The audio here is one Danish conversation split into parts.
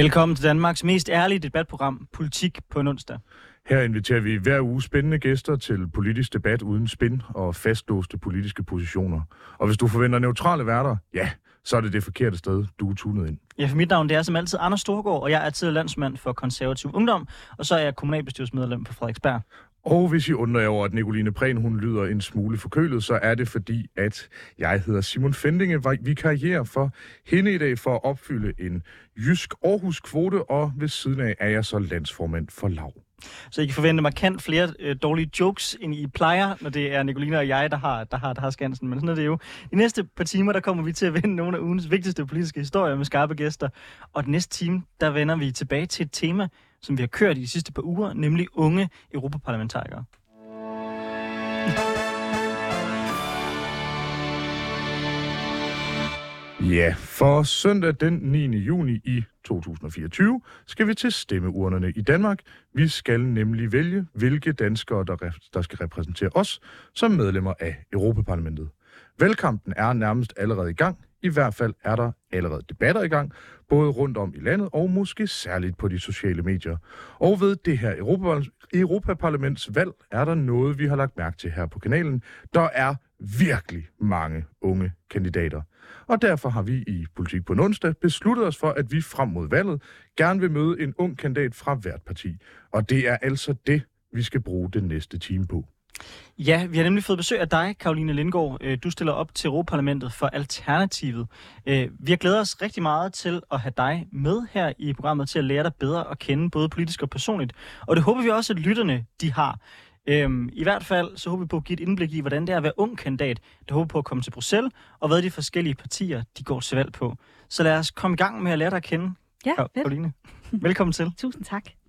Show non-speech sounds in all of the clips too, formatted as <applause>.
Velkommen til Danmarks mest ærlige debatprogram, Politik på en onsdag. Her inviterer vi hver uge spændende gæster til politisk debat uden spin og fastlåste politiske positioner. Og hvis du forventer neutrale værter, ja, så er det det forkerte sted, du er tunet ind. Ja, for mit navn det er som altid Anders Storgård, og jeg er tidligere landsmand for konservativ ungdom, og så er jeg kommunalbestyrelsesmedlem på Frederiksberg. Og hvis I undrer jer over, at Nicoline Prehn hun lyder en smule forkølet, så er det fordi, at jeg hedder Simon Fendinge, vi karrierer for hende i dag for at opfylde en jysk Aarhus-kvote, og ved siden af er jeg så landsformand for Lav. Så I kan forvente markant flere øh, dårlige jokes, end I plejer, når det er Nicolina og jeg, der har, der har, der har skansen. Men sådan er det jo. De næste par timer, der kommer vi til at vende nogle af ugens vigtigste politiske historier med skarpe gæster. Og den næste time, der vender vi tilbage til et tema, som vi har kørt i de sidste par uger, nemlig unge europaparlamentarikere. Ja, for søndag den 9. juni i 2024 skal vi til stemmeurnerne i Danmark. Vi skal nemlig vælge, hvilke danskere, der, der skal repræsentere os som medlemmer af Europaparlamentet. Valgkampen er nærmest allerede i gang. I hvert fald er der allerede debatter i gang, både rundt om i landet og måske særligt på de sociale medier. Og ved det her Europaparlaments valg er der noget, vi har lagt mærke til her på kanalen. Der er virkelig mange unge kandidater. Og derfor har vi i Politik på onsdag besluttet os for, at vi frem mod valget gerne vil møde en ung kandidat fra hvert parti. Og det er altså det, vi skal bruge den næste time på. Ja, vi har nemlig fået besøg af dig, Karoline Lindgaard. Øh, du stiller op til Europaparlamentet for Alternativet. Øh, vi har glædet os rigtig meget til at have dig med her i programmet, til at lære dig bedre at kende, både politisk og personligt. Og det håber vi også, at lytterne de har. Øhm, I hvert fald så håber vi på at give et indblik i, hvordan det er at være ung kandidat, der håber på at komme til Bruxelles, og hvad de forskellige partier de går til valg på. Så lad os komme i gang med at lære dig at kende, Ja. Karoline. Velkommen til. Tusind tak.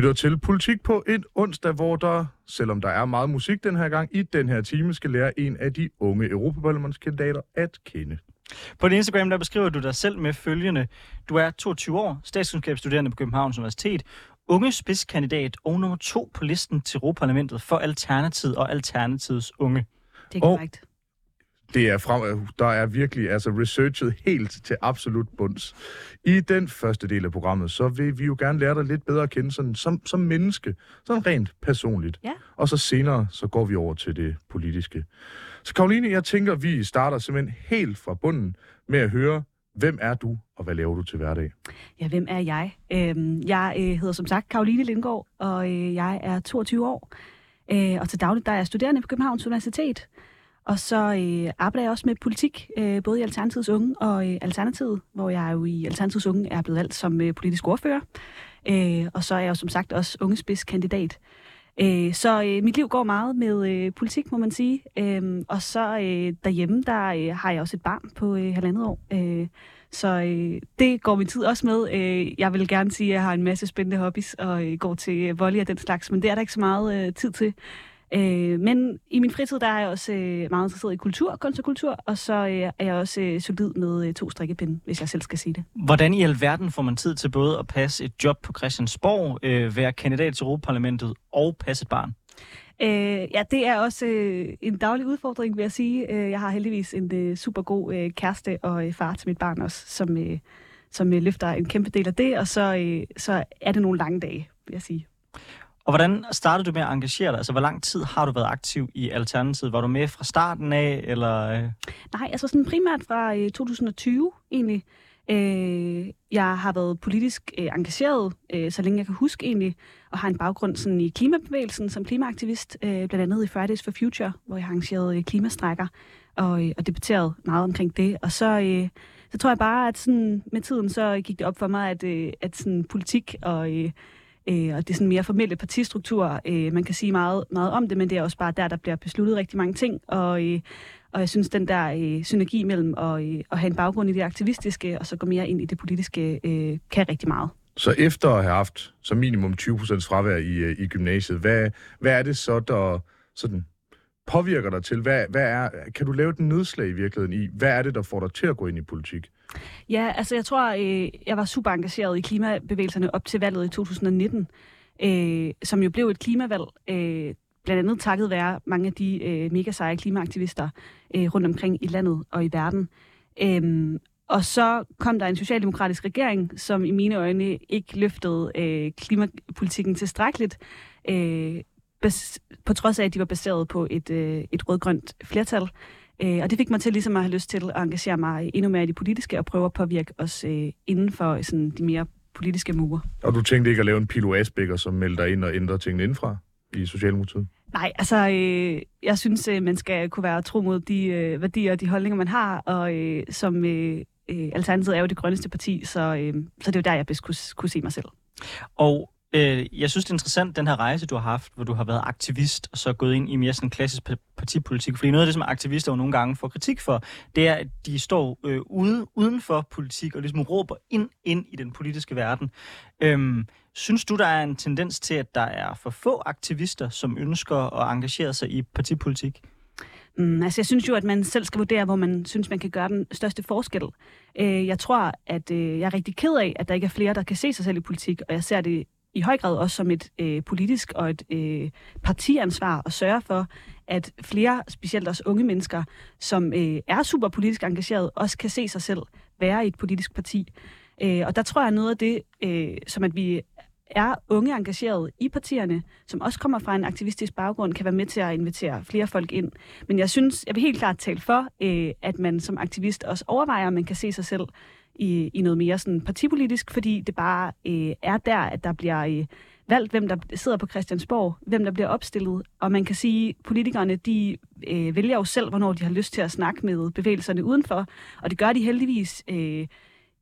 Lytter til Politik på en onsdag, hvor der, selvom der er meget musik den her gang, i den her time skal lære en af de unge Europaparlamentskandidater at kende. På din Instagram der beskriver du dig selv med følgende. Du er 22 år, statskundskabsstuderende på Københavns Universitet, unge spidskandidat og nummer to på listen til Europaparlamentet for Alternativet og Alternativets unge. Det er korrekt. Det er frem, der er virkelig altså researchet helt til absolut bunds. I den første del af programmet, så vil vi jo gerne lære dig lidt bedre at kende sådan, som, som menneske, sådan rent personligt. Ja. Og så senere, så går vi over til det politiske. Så Karoline, jeg tænker, vi starter simpelthen helt fra bunden med at høre, hvem er du, og hvad laver du til hverdag? Ja, hvem er jeg? Øhm, jeg øh, hedder som sagt Karoline Lindgaard, og øh, jeg er 22 år. Øh, og til dagligt der er jeg studerende på Københavns Universitet. Og så øh, arbejder jeg også med politik, øh, både i Alternativets Unge og øh, Alternativet, hvor jeg jo i Alternativets Unge er blevet valgt som øh, politisk ordfører. Øh, og så er jeg jo som sagt også ungespidskandidat. Øh, så øh, mit liv går meget med øh, politik, må man sige. Øh, og så øh, derhjemme, der øh, har jeg også et barn på øh, halvandet år. Øh, så øh, det går min tid også med. Øh, jeg vil gerne sige, at jeg har en masse spændende hobbies og øh, går til øh, volley og den slags, men det er der ikke så meget øh, tid til. Øh, men i min fritid, der er jeg også øh, meget interesseret i kultur, kunst og kultur, og så øh, er jeg også øh, solid med øh, to strikkepinde, hvis jeg selv skal sige det. Hvordan i alverden får man tid til både at passe et job på Christiansborg, øh, være kandidat til Europaparlamentet og passe et barn? Øh, ja, det er også øh, en daglig udfordring, vil jeg sige. Øh, jeg har heldigvis en øh, super god øh, kæreste og øh, far til mit barn også, som, øh, som øh, løfter en kæmpe del af det, og så, øh, så er det nogle lange dage, vil jeg sige. Og hvordan startede du med at engagere dig? Altså, hvor lang tid har du været aktiv i Alternativet? Var du med fra starten af, eller... Øh? Nej, altså sådan primært fra øh, 2020 egentlig. Øh, jeg har været politisk øh, engageret, øh, så længe jeg kan huske egentlig, og har en baggrund sådan, i klimabevægelsen som klimaaktivist, øh, blandt andet i Fridays for Future, hvor jeg har arrangeret øh, klimastrækker og, øh, og debatteret meget omkring det. Og så, øh, så tror jeg bare, at sådan, med tiden så gik det op for mig, at, øh, at sådan, politik og... Øh, øh, og det er sådan mere formelle partistruktur. Øh, man kan sige meget, meget om det, men det er også bare der, der bliver besluttet rigtig mange ting. Og, øh, og jeg synes, den der øh, synergi mellem at, øh, at have en baggrund i det aktivistiske, og så gå mere ind i det politiske, øh, kan rigtig meget. Så efter at have haft som minimum 20% fravær i, øh, i gymnasiet, hvad, hvad er det så, der sådan påvirker dig til? Hvad, hvad er, kan du lave den nedslag i virkeligheden i? Hvad er det, der får dig til at gå ind i politik? Ja, altså jeg tror, øh, jeg var super engageret i klimabevægelserne op til valget i 2019, øh, som jo blev et klimavalg, øh, blandt andet takket være mange af de øh, mega seje klimaaktivister øh, rundt omkring i landet og i verden. Øh, og så kom der en socialdemokratisk regering, som i mine øjne ikke løftede øh, klimapolitikken tilstrækkeligt, øh, på trods af, at de var baseret på et, øh, et rødgrønt flertal. Øh, og det fik mig til ligesom at have lyst til at engagere mig endnu mere i det politiske og prøve at påvirke os øh, inden for sådan, de mere politiske mure. Og du tænkte ikke at lave en Pilo Asbækker, som melder ind og ændrer tingene indfra i Socialdemokratiet? Nej, altså, øh, jeg synes, øh, man skal kunne være tro mod de øh, værdier og de holdninger, man har, og øh, som øh, øh Alternativet er jo det grønneste parti, så, øh, så det er jo der, jeg bedst kunne, kunne se mig selv. Og Øh, jeg synes, det er interessant, den her rejse, du har haft, hvor du har været aktivist, og så gået ind i mere sådan klassisk partipolitik. Fordi noget af det, som aktivister jo nogle gange får kritik for, det er, at de står øh, ude, uden for politik og ligesom råber ind, ind i den politiske verden. Øhm, synes du, der er en tendens til, at der er for få aktivister, som ønsker at engagere sig i partipolitik? Mm, altså jeg synes jo, at man selv skal vurdere, hvor man synes, man kan gøre den største forskel. Øh, jeg tror, at øh, jeg er rigtig ked af, at der ikke er flere, der kan se sig selv i politik, og jeg ser det i høj grad også som et øh, politisk og et øh, partiansvar at sørge for, at flere, specielt også unge mennesker, som øh, er super politisk engageret, også kan se sig selv være i et politisk parti. Øh, og der tror jeg noget af det, øh, som at vi er unge engageret i partierne, som også kommer fra en aktivistisk baggrund, kan være med til at invitere flere folk ind. Men jeg synes, jeg vil helt klart tale for, øh, at man som aktivist også overvejer, at man kan se sig selv i, i noget mere sådan partipolitisk, fordi det bare øh, er der, at der bliver øh, valgt, hvem der sidder på Christiansborg, hvem der bliver opstillet. Og man kan sige, at politikerne de øh, vælger jo selv, hvornår de har lyst til at snakke med bevægelserne udenfor. Og det gør de heldigvis øh,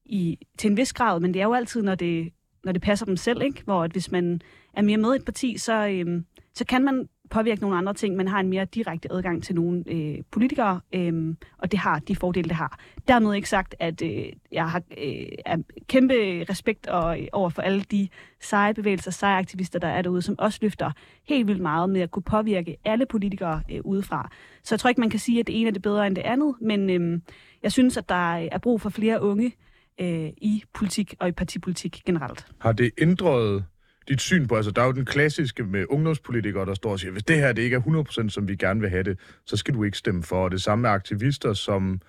i, til en vis grad, men det er jo altid, når det, når det passer dem selv. Ikke? Hvor at hvis man er mere med i et parti, så, øh, så kan man påvirke nogle andre ting. Man har en mere direkte adgang til nogle øh, politikere, øh, og det har de fordele, det har. Dermed ikke sagt, at øh, jeg har øh, er kæmpe respekt og, øh, over for alle de seje bevægelser, seje aktivister, der er derude, som også løfter helt vildt meget med at kunne påvirke alle politikere øh, udefra. Så jeg tror ikke, man kan sige, at det ene er det bedre end det andet, men øh, jeg synes, at der øh, er brug for flere unge øh, i politik og i partipolitik generelt. Har det ændret dit syn på, altså der er jo den klassiske med ungdomspolitikere, der står og siger, hvis det her det ikke er 100% som vi gerne vil have det, så skal du ikke stemme for. Og det samme med aktivister, som,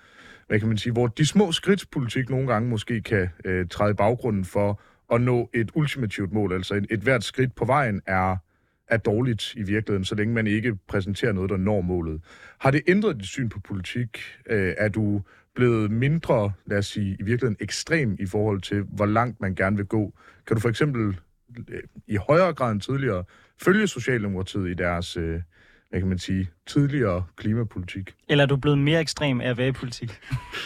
hvad kan man sige, hvor de små skridtspolitik nogle gange måske kan øh, træde i baggrunden for at nå et ultimativt mål. Altså et, et hvert skridt på vejen er, er dårligt i virkeligheden, så længe man ikke præsenterer noget, der når målet. Har det ændret dit syn på politik? Øh, er du blevet mindre, lad os sige, i virkeligheden ekstrem i forhold til, hvor langt man gerne vil gå? Kan du for eksempel i højere grad end tidligere følge Socialdemokratiet i deres, øh, hvad kan man sige, tidligere klimapolitik? Eller er du blevet mere ekstrem af at være i politik?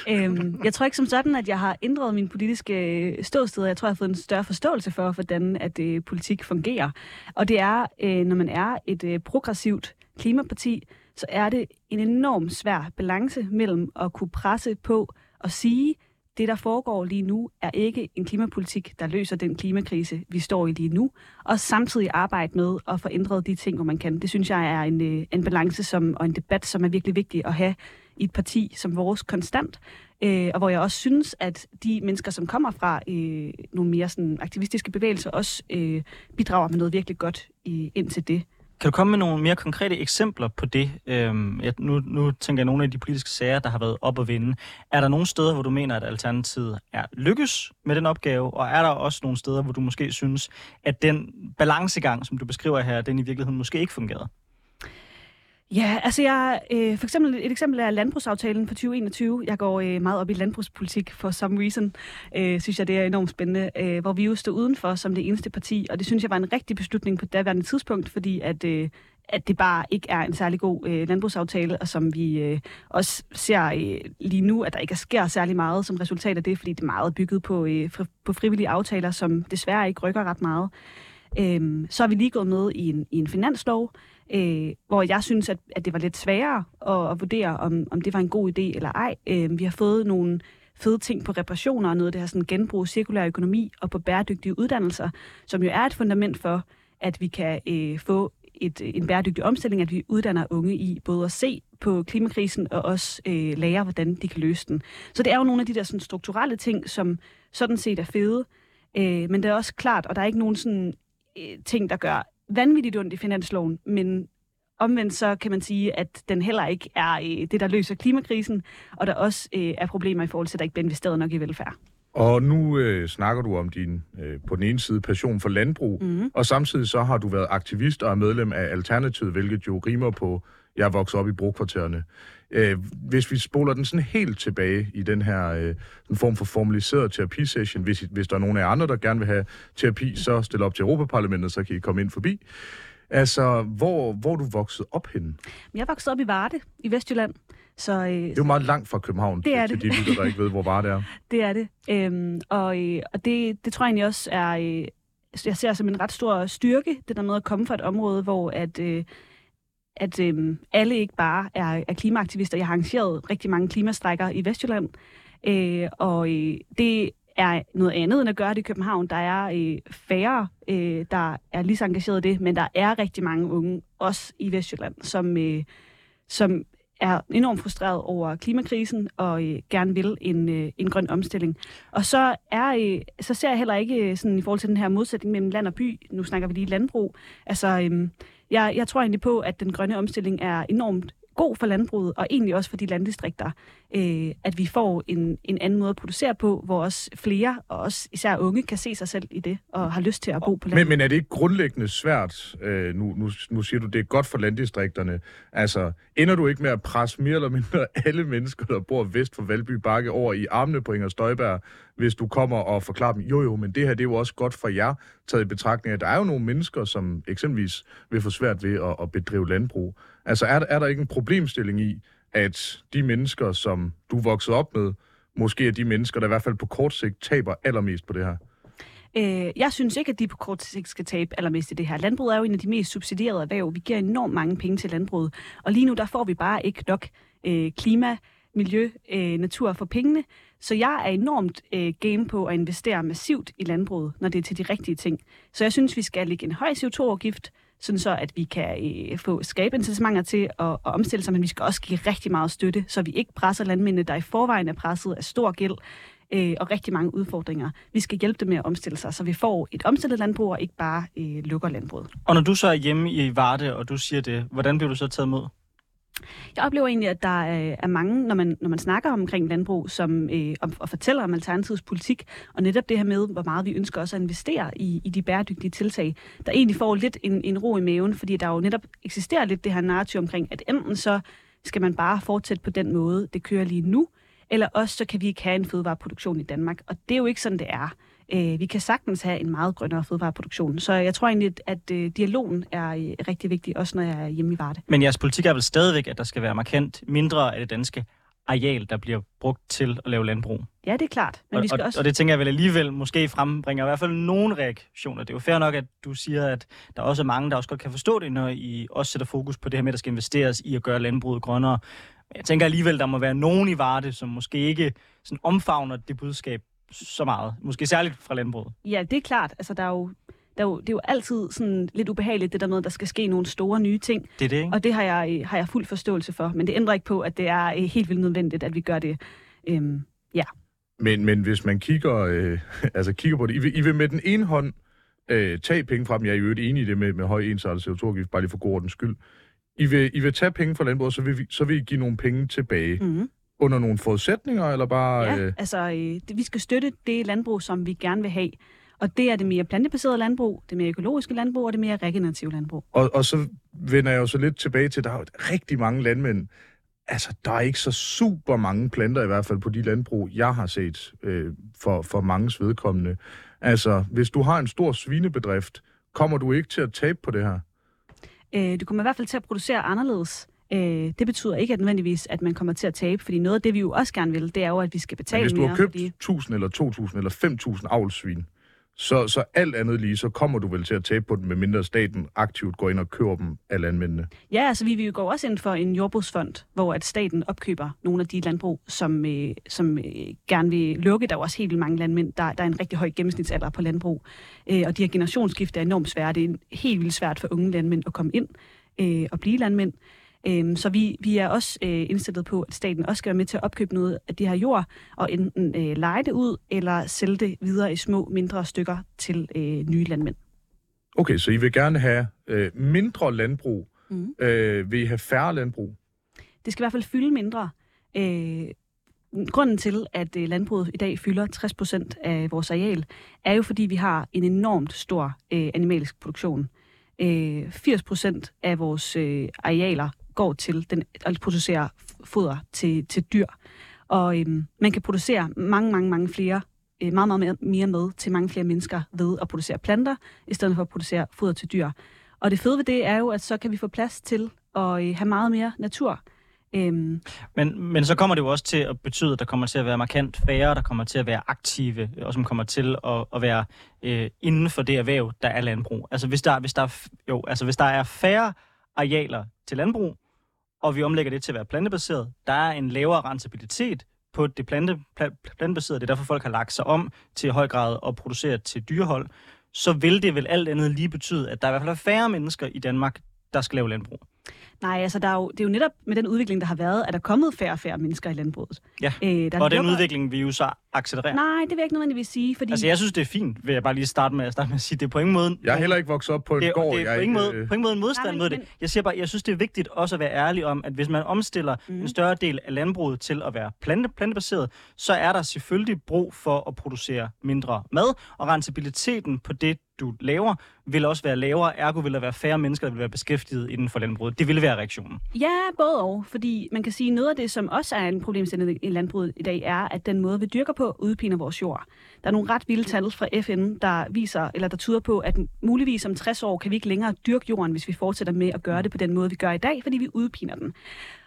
øhm, jeg tror ikke som sådan, at jeg har ændret min politiske øh, ståsted. Jeg tror, jeg har fået en større forståelse for, hvordan at øh, politik fungerer. Og det er, øh, når man er et øh, progressivt klimaparti, så er det en enorm svær balance mellem at kunne presse på og sige, det, der foregår lige nu, er ikke en klimapolitik, der løser den klimakrise, vi står i lige nu, og samtidig arbejde med at få ændret de ting, hvor man kan. Det synes jeg er en, øh, en balance som, og en debat, som er virkelig vigtig at have i et parti som vores konstant, øh, og hvor jeg også synes, at de mennesker, som kommer fra øh, nogle mere sådan, aktivistiske bevægelser, også øh, bidrager med noget virkelig godt i, ind til det. Kan du komme med nogle mere konkrete eksempler på det? Øhm, jeg, nu, nu tænker jeg nogle af de politiske sager, der har været op at vinde. Er der nogle steder, hvor du mener, at Alternativet er lykkes med den opgave, og er der også nogle steder, hvor du måske synes, at den balancegang, som du beskriver her, den i virkeligheden måske ikke fungerede? Ja, altså jeg, øh, for eksempel et eksempel er landbrugsaftalen for 2021. Jeg går øh, meget op i landbrugspolitik for some reason. Øh, synes jeg, det er enormt spændende. Øh, hvor vi jo stod udenfor som det eneste parti, og det synes jeg var en rigtig beslutning på daværende tidspunkt, fordi at, øh, at det bare ikke er en særlig god øh, landbrugsaftale, og som vi øh, også ser øh, lige nu, at der ikke sker særlig meget som resultat af det, fordi det er meget bygget på, øh, på frivillige aftaler, som desværre ikke rykker ret meget. Øh, så er vi lige gået med i en, i en finanslov, øh, hvor jeg synes, at, at det var lidt sværere at, at vurdere, om, om det var en god idé eller ej. Øh, vi har fået nogle fede ting på reparationer og noget af det her sådan genbrug, cirkulær økonomi og på bæredygtige uddannelser, som jo er et fundament for, at vi kan øh, få et, en bæredygtig omstilling, at vi uddanner unge i både at se på klimakrisen og også øh, lære, hvordan de kan løse den. Så det er jo nogle af de der sådan, strukturelle ting, som sådan set er fede, øh, men det er også klart, og der er ikke nogen sådan, ting, der gør vanvittigt ondt i finansloven, men omvendt så kan man sige, at den heller ikke er øh, det, der løser klimakrisen, og der også øh, er problemer i forhold til, at der ikke bliver investeret nok i velfærd. Og nu øh, snakker du om din, øh, på den ene side, passion for landbrug, mm-hmm. og samtidig så har du været aktivist og er medlem af Alternativet, hvilket jo rimer på, jeg er vokset op i brokvartererne. Øh, hvis vi spoler den sådan helt tilbage i den her øh, en form for formaliseret terapisession, hvis, hvis der er nogen af andre, der gerne vil have terapi, så stil op til Europaparlamentet, så kan I komme ind forbi. Altså, hvor, hvor du vokset op henne? Jeg voksede op i Varde i Vestjylland. Så, øh, det er jo meget langt fra København, det er til det. de lytter, der ikke ved, hvor Varde er. <laughs> det er det. Øhm, og øh, og det, det tror jeg egentlig også er... Øh, jeg ser som en ret stor styrke, det der med at komme fra et område, hvor at... Øh, at øh, alle ikke bare er, er klimaaktivister. Jeg har arrangeret rigtig mange klimastrækker i Vestjylland, øh, og øh, det er noget andet end at gøre det i København. Der er øh, færre, øh, der er lige så engageret i det, men der er rigtig mange unge, også i Vestjylland, som, øh, som er enormt frustreret over klimakrisen og øh, gerne vil en, øh, en grøn omstilling. Og så, er, øh, så ser jeg heller ikke øh, sådan i forhold til den her modsætning mellem land og by, nu snakker vi lige landbrug, altså øh, jeg, jeg tror egentlig på, at den grønne omstilling er enormt god for landbruget, og egentlig også for de landdistrikter, øh, at vi får en, en anden måde at producere på, hvor også flere, og også især unge, kan se sig selv i det, og har lyst til at bo på landet. Men, men er det ikke grundlæggende svært, øh, nu, nu, nu siger du, det er godt for landdistrikterne, altså ender du ikke med at presse mere eller mindre <laughs> alle mennesker, der bor vest for Valby Bakke, over i armene på Inger Støjberg, hvis du kommer og forklarer dem, jo jo, men det her det er jo også godt for jer, taget i betragtning, at der er jo nogle mennesker, som eksempelvis vil få svært ved at, at bedrive landbrug. Altså er, er der ikke en problemstilling i, at de mennesker, som du voksede op med, måske er de mennesker, der i hvert fald på kort sigt taber allermest på det her? Øh, jeg synes ikke, at de på kort sigt skal tabe allermest i det her. Landbruget er jo en af de mest subsidierede erhverv. Vi giver enormt mange penge til landbruget. Og lige nu, der får vi bare ikke nok øh, klima, miljø, øh, natur for pengene. Så jeg er enormt øh, game på at investere massivt i landbruget, når det er til de rigtige ting. Så jeg synes, vi skal lægge en høj CO2-afgift, sådan så at vi kan øh, få skabe incitamenter til at, at omstille sig, men vi skal også give rigtig meget støtte, så vi ikke presser landmændene, der i forvejen er presset af stor gæld øh, og rigtig mange udfordringer. Vi skal hjælpe dem med at omstille sig, så vi får et omstillet landbrug og ikke bare øh, lukker landbruget. Og når du så er hjemme i Varde, og du siger det, hvordan bliver du så taget imod? Jeg oplever egentlig, at der øh, er mange, når man, når man snakker omkring landbrug, som øh, og fortæller om Alternativets politik, og netop det her med, hvor meget vi ønsker også at investere i, i de bæredygtige tiltag, der egentlig får lidt en, en ro i maven, fordi der jo netop eksisterer lidt det her narrativ omkring, at enten så skal man bare fortsætte på den måde, det kører lige nu, eller også så kan vi ikke have en fødevareproduktion i Danmark. Og det er jo ikke sådan, det er. Øh, vi kan sagtens have en meget grønnere fødevareproduktion. Så jeg tror egentlig, at øh, dialogen er øh, rigtig vigtig, også når jeg er hjemme i Varde. Men jeres politik er vel stadigvæk, at der skal være markant mindre af det danske areal, der bliver brugt til at lave landbrug. Ja, det er klart. Men og, vi skal og, også... og det tænker jeg vel alligevel måske frembringer i hvert fald nogle reaktioner. Det er jo fair nok, at du siger, at der også er mange, der også godt kan forstå det, når I også sætter fokus på det her med, at der skal investeres i at gøre landbruget grønnere. Men jeg tænker alligevel, der må være nogen i Varde, som måske ikke sådan omfavner det budskab så meget. Måske særligt fra landbruget. Ja, det er klart. Altså, der er jo, der er jo, det er jo altid sådan lidt ubehageligt, det der med, at der skal ske nogle store nye ting. Det er det, ikke? Og det har jeg, har jeg fuld forståelse for. Men det ændrer ikke på, at det er øh, helt vildt nødvendigt, at vi gør det. Øhm, ja. Men, men hvis man kigger, øh, <laughs> altså kigger på det, I vil, I vil med den ene hånd øh, tage penge fra dem. Jeg er jo øvrigt enig i det med, med høj ensartet CO2-afgift, bare lige for god ordens skyld. I vil, I vil tage penge fra landbruget, så vil, så vil I give nogle penge tilbage. Mm-hmm. Under nogle forudsætninger, eller bare... Ja, øh... altså, øh, vi skal støtte det landbrug, som vi gerne vil have. Og det er det mere plantebaserede landbrug, det mere økologiske landbrug og det mere regenerative landbrug. Og, og så vender jeg jo så lidt tilbage til, at der er rigtig mange landmænd. Altså, der er ikke så super mange planter i hvert fald på de landbrug, jeg har set øh, for, for mange vedkommende. Altså, hvis du har en stor svinebedrift, kommer du ikke til at tabe på det her? Øh, du kommer i hvert fald til at producere anderledes. Øh, det betyder ikke at nødvendigvis, at man kommer til at tabe, fordi noget af det, vi jo også gerne vil, det er jo, at vi skal betale Men hvis du mere. har købt fordi... 1000 eller 2000 eller 5000 avlsvin, så, så alt andet lige, så kommer du vel til at tabe på dem, medmindre staten aktivt går ind og køber dem af landmændene. Ja, altså vi vil jo gå også ind for en jordbrugsfond, hvor at staten opkøber nogle af de landbrug, som, øh, som øh, gerne vil lukke. Der er også helt vildt mange landmænd, der, der er en rigtig høj gennemsnitsalder på landbrug. Øh, og de her generationsskifte er enormt svære. Det er helt vildt svært for unge landmænd at komme ind øh, og blive landmænd. Øhm, så vi, vi er også øh, indstillet på, at staten også skal være med til at opkøbe noget af det her jord, og enten øh, lege det ud, eller sælge det videre i små, mindre stykker til øh, nye landmænd. Okay, så I vil gerne have øh, mindre landbrug. Mhm. Øh, vil I have færre landbrug? Det skal i hvert fald fylde mindre. Øh, grunden til, at øh, landbruget i dag fylder 60 procent af vores areal, er jo fordi, vi har en enormt stor øh, animalisk produktion. Øh, 80 procent af vores øh, arealer går til den, at producere foder til, til dyr. Og øhm, man kan producere mange, mange, mange flere, øh, meget, meget mere, mere med til mange flere mennesker ved at producere planter, i stedet for at producere foder til dyr. Og det fede ved det er jo, at så kan vi få plads til at øh, have meget mere natur. Øhm, Men, men så kommer det jo også til at betyde, at der kommer til at være markant færre, der kommer til at være aktive, og som kommer til at, at være øh, inden for det erhverv, der er landbrug. Altså hvis der, hvis der, jo, altså hvis der er færre arealer til landbrug, og vi omlægger det til at være plantebaseret, der er en lavere rentabilitet på det plante, plantebaserede. Det er derfor, folk har lagt sig om til i høj grad at producere til dyrehold. Så vil det vel alt andet lige betyde, at der i hvert fald er færre mennesker i Danmark, der skal lave landbrug nej, altså der er jo, det er jo netop med den udvikling, der har været, at der er kommet færre og færre mennesker i landbruget. Ja, Øh, der Og den lukker- udvikling vil jo så accelerere. Nej, det vil jeg ikke nødvendigvis sige, fordi... Altså, jeg synes, det er fint, vil jeg bare lige starte med, starte med at sige. Det er på ingen måde... Jeg er heller ikke vokset op på en det er, gård. det er jeg på, ingen ikke, måde, øh, på ingen måde en modstand Nej, men- mod det. Jeg siger bare, jeg synes, det er vigtigt også at være ærlig om, at hvis man omstiller mm. en større del af landbruget til at være plante, plantebaseret, så er der selvfølgelig brug for at producere mindre mad, og rentabiliteten på det, du laver, vil også være lavere, ergo vil der være færre mennesker, der vil være beskæftiget inden for landbruget. Det ville være reaktionen. Ja, både og. Fordi man kan sige, noget af det, som også er en problemstilling i landbruget i dag, er, at den måde, vi dyrker på, udpiner vores jord. Der er nogle ret vilde tal fra FN, der viser, eller der tyder på, at muligvis om 60 år kan vi ikke længere dyrke jorden, hvis vi fortsætter med at gøre det på den måde, vi gør i dag, fordi vi udpiner den.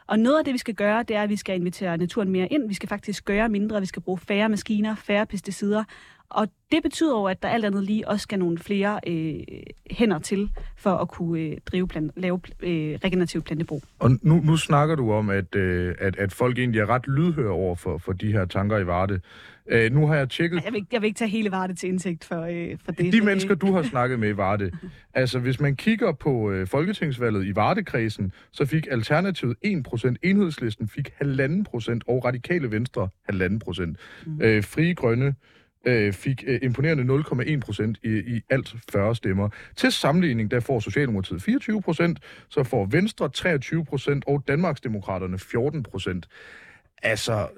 Og noget af det, vi skal gøre, det er, at vi skal invitere naturen mere ind. Vi skal faktisk gøre mindre. Vi skal bruge færre maskiner, færre pesticider. Og det betyder jo, at der alt andet lige også skal nogle flere øh, hænder til, for at kunne øh, drive plan, lave øh, regenerativ plantebrug. Og nu, nu snakker du om, at, øh, at, at folk egentlig er ret lydhøre over for, for de her tanker i Varde. Øh, nu har jeg tjekket Jeg vil, ikke- jeg vil ikke tage hele Varde til indtægt for, øh, for det. de mennesker, du har <laughs> snakket med i Varde. Altså, hvis man kigger på øh, folketingsvalget i Vardekredsen, så fik Alternativet 1%, Enhedslisten fik 1,5% og Radikale Venstre 1,5%. Mm. Øh, Frie Grønne øh, fik øh, imponerende 0,1% i, i alt 40 stemmer. Til sammenligning, der får Socialdemokratiet 24%, så får Venstre 23% og Danmarksdemokraterne 14%. Altså,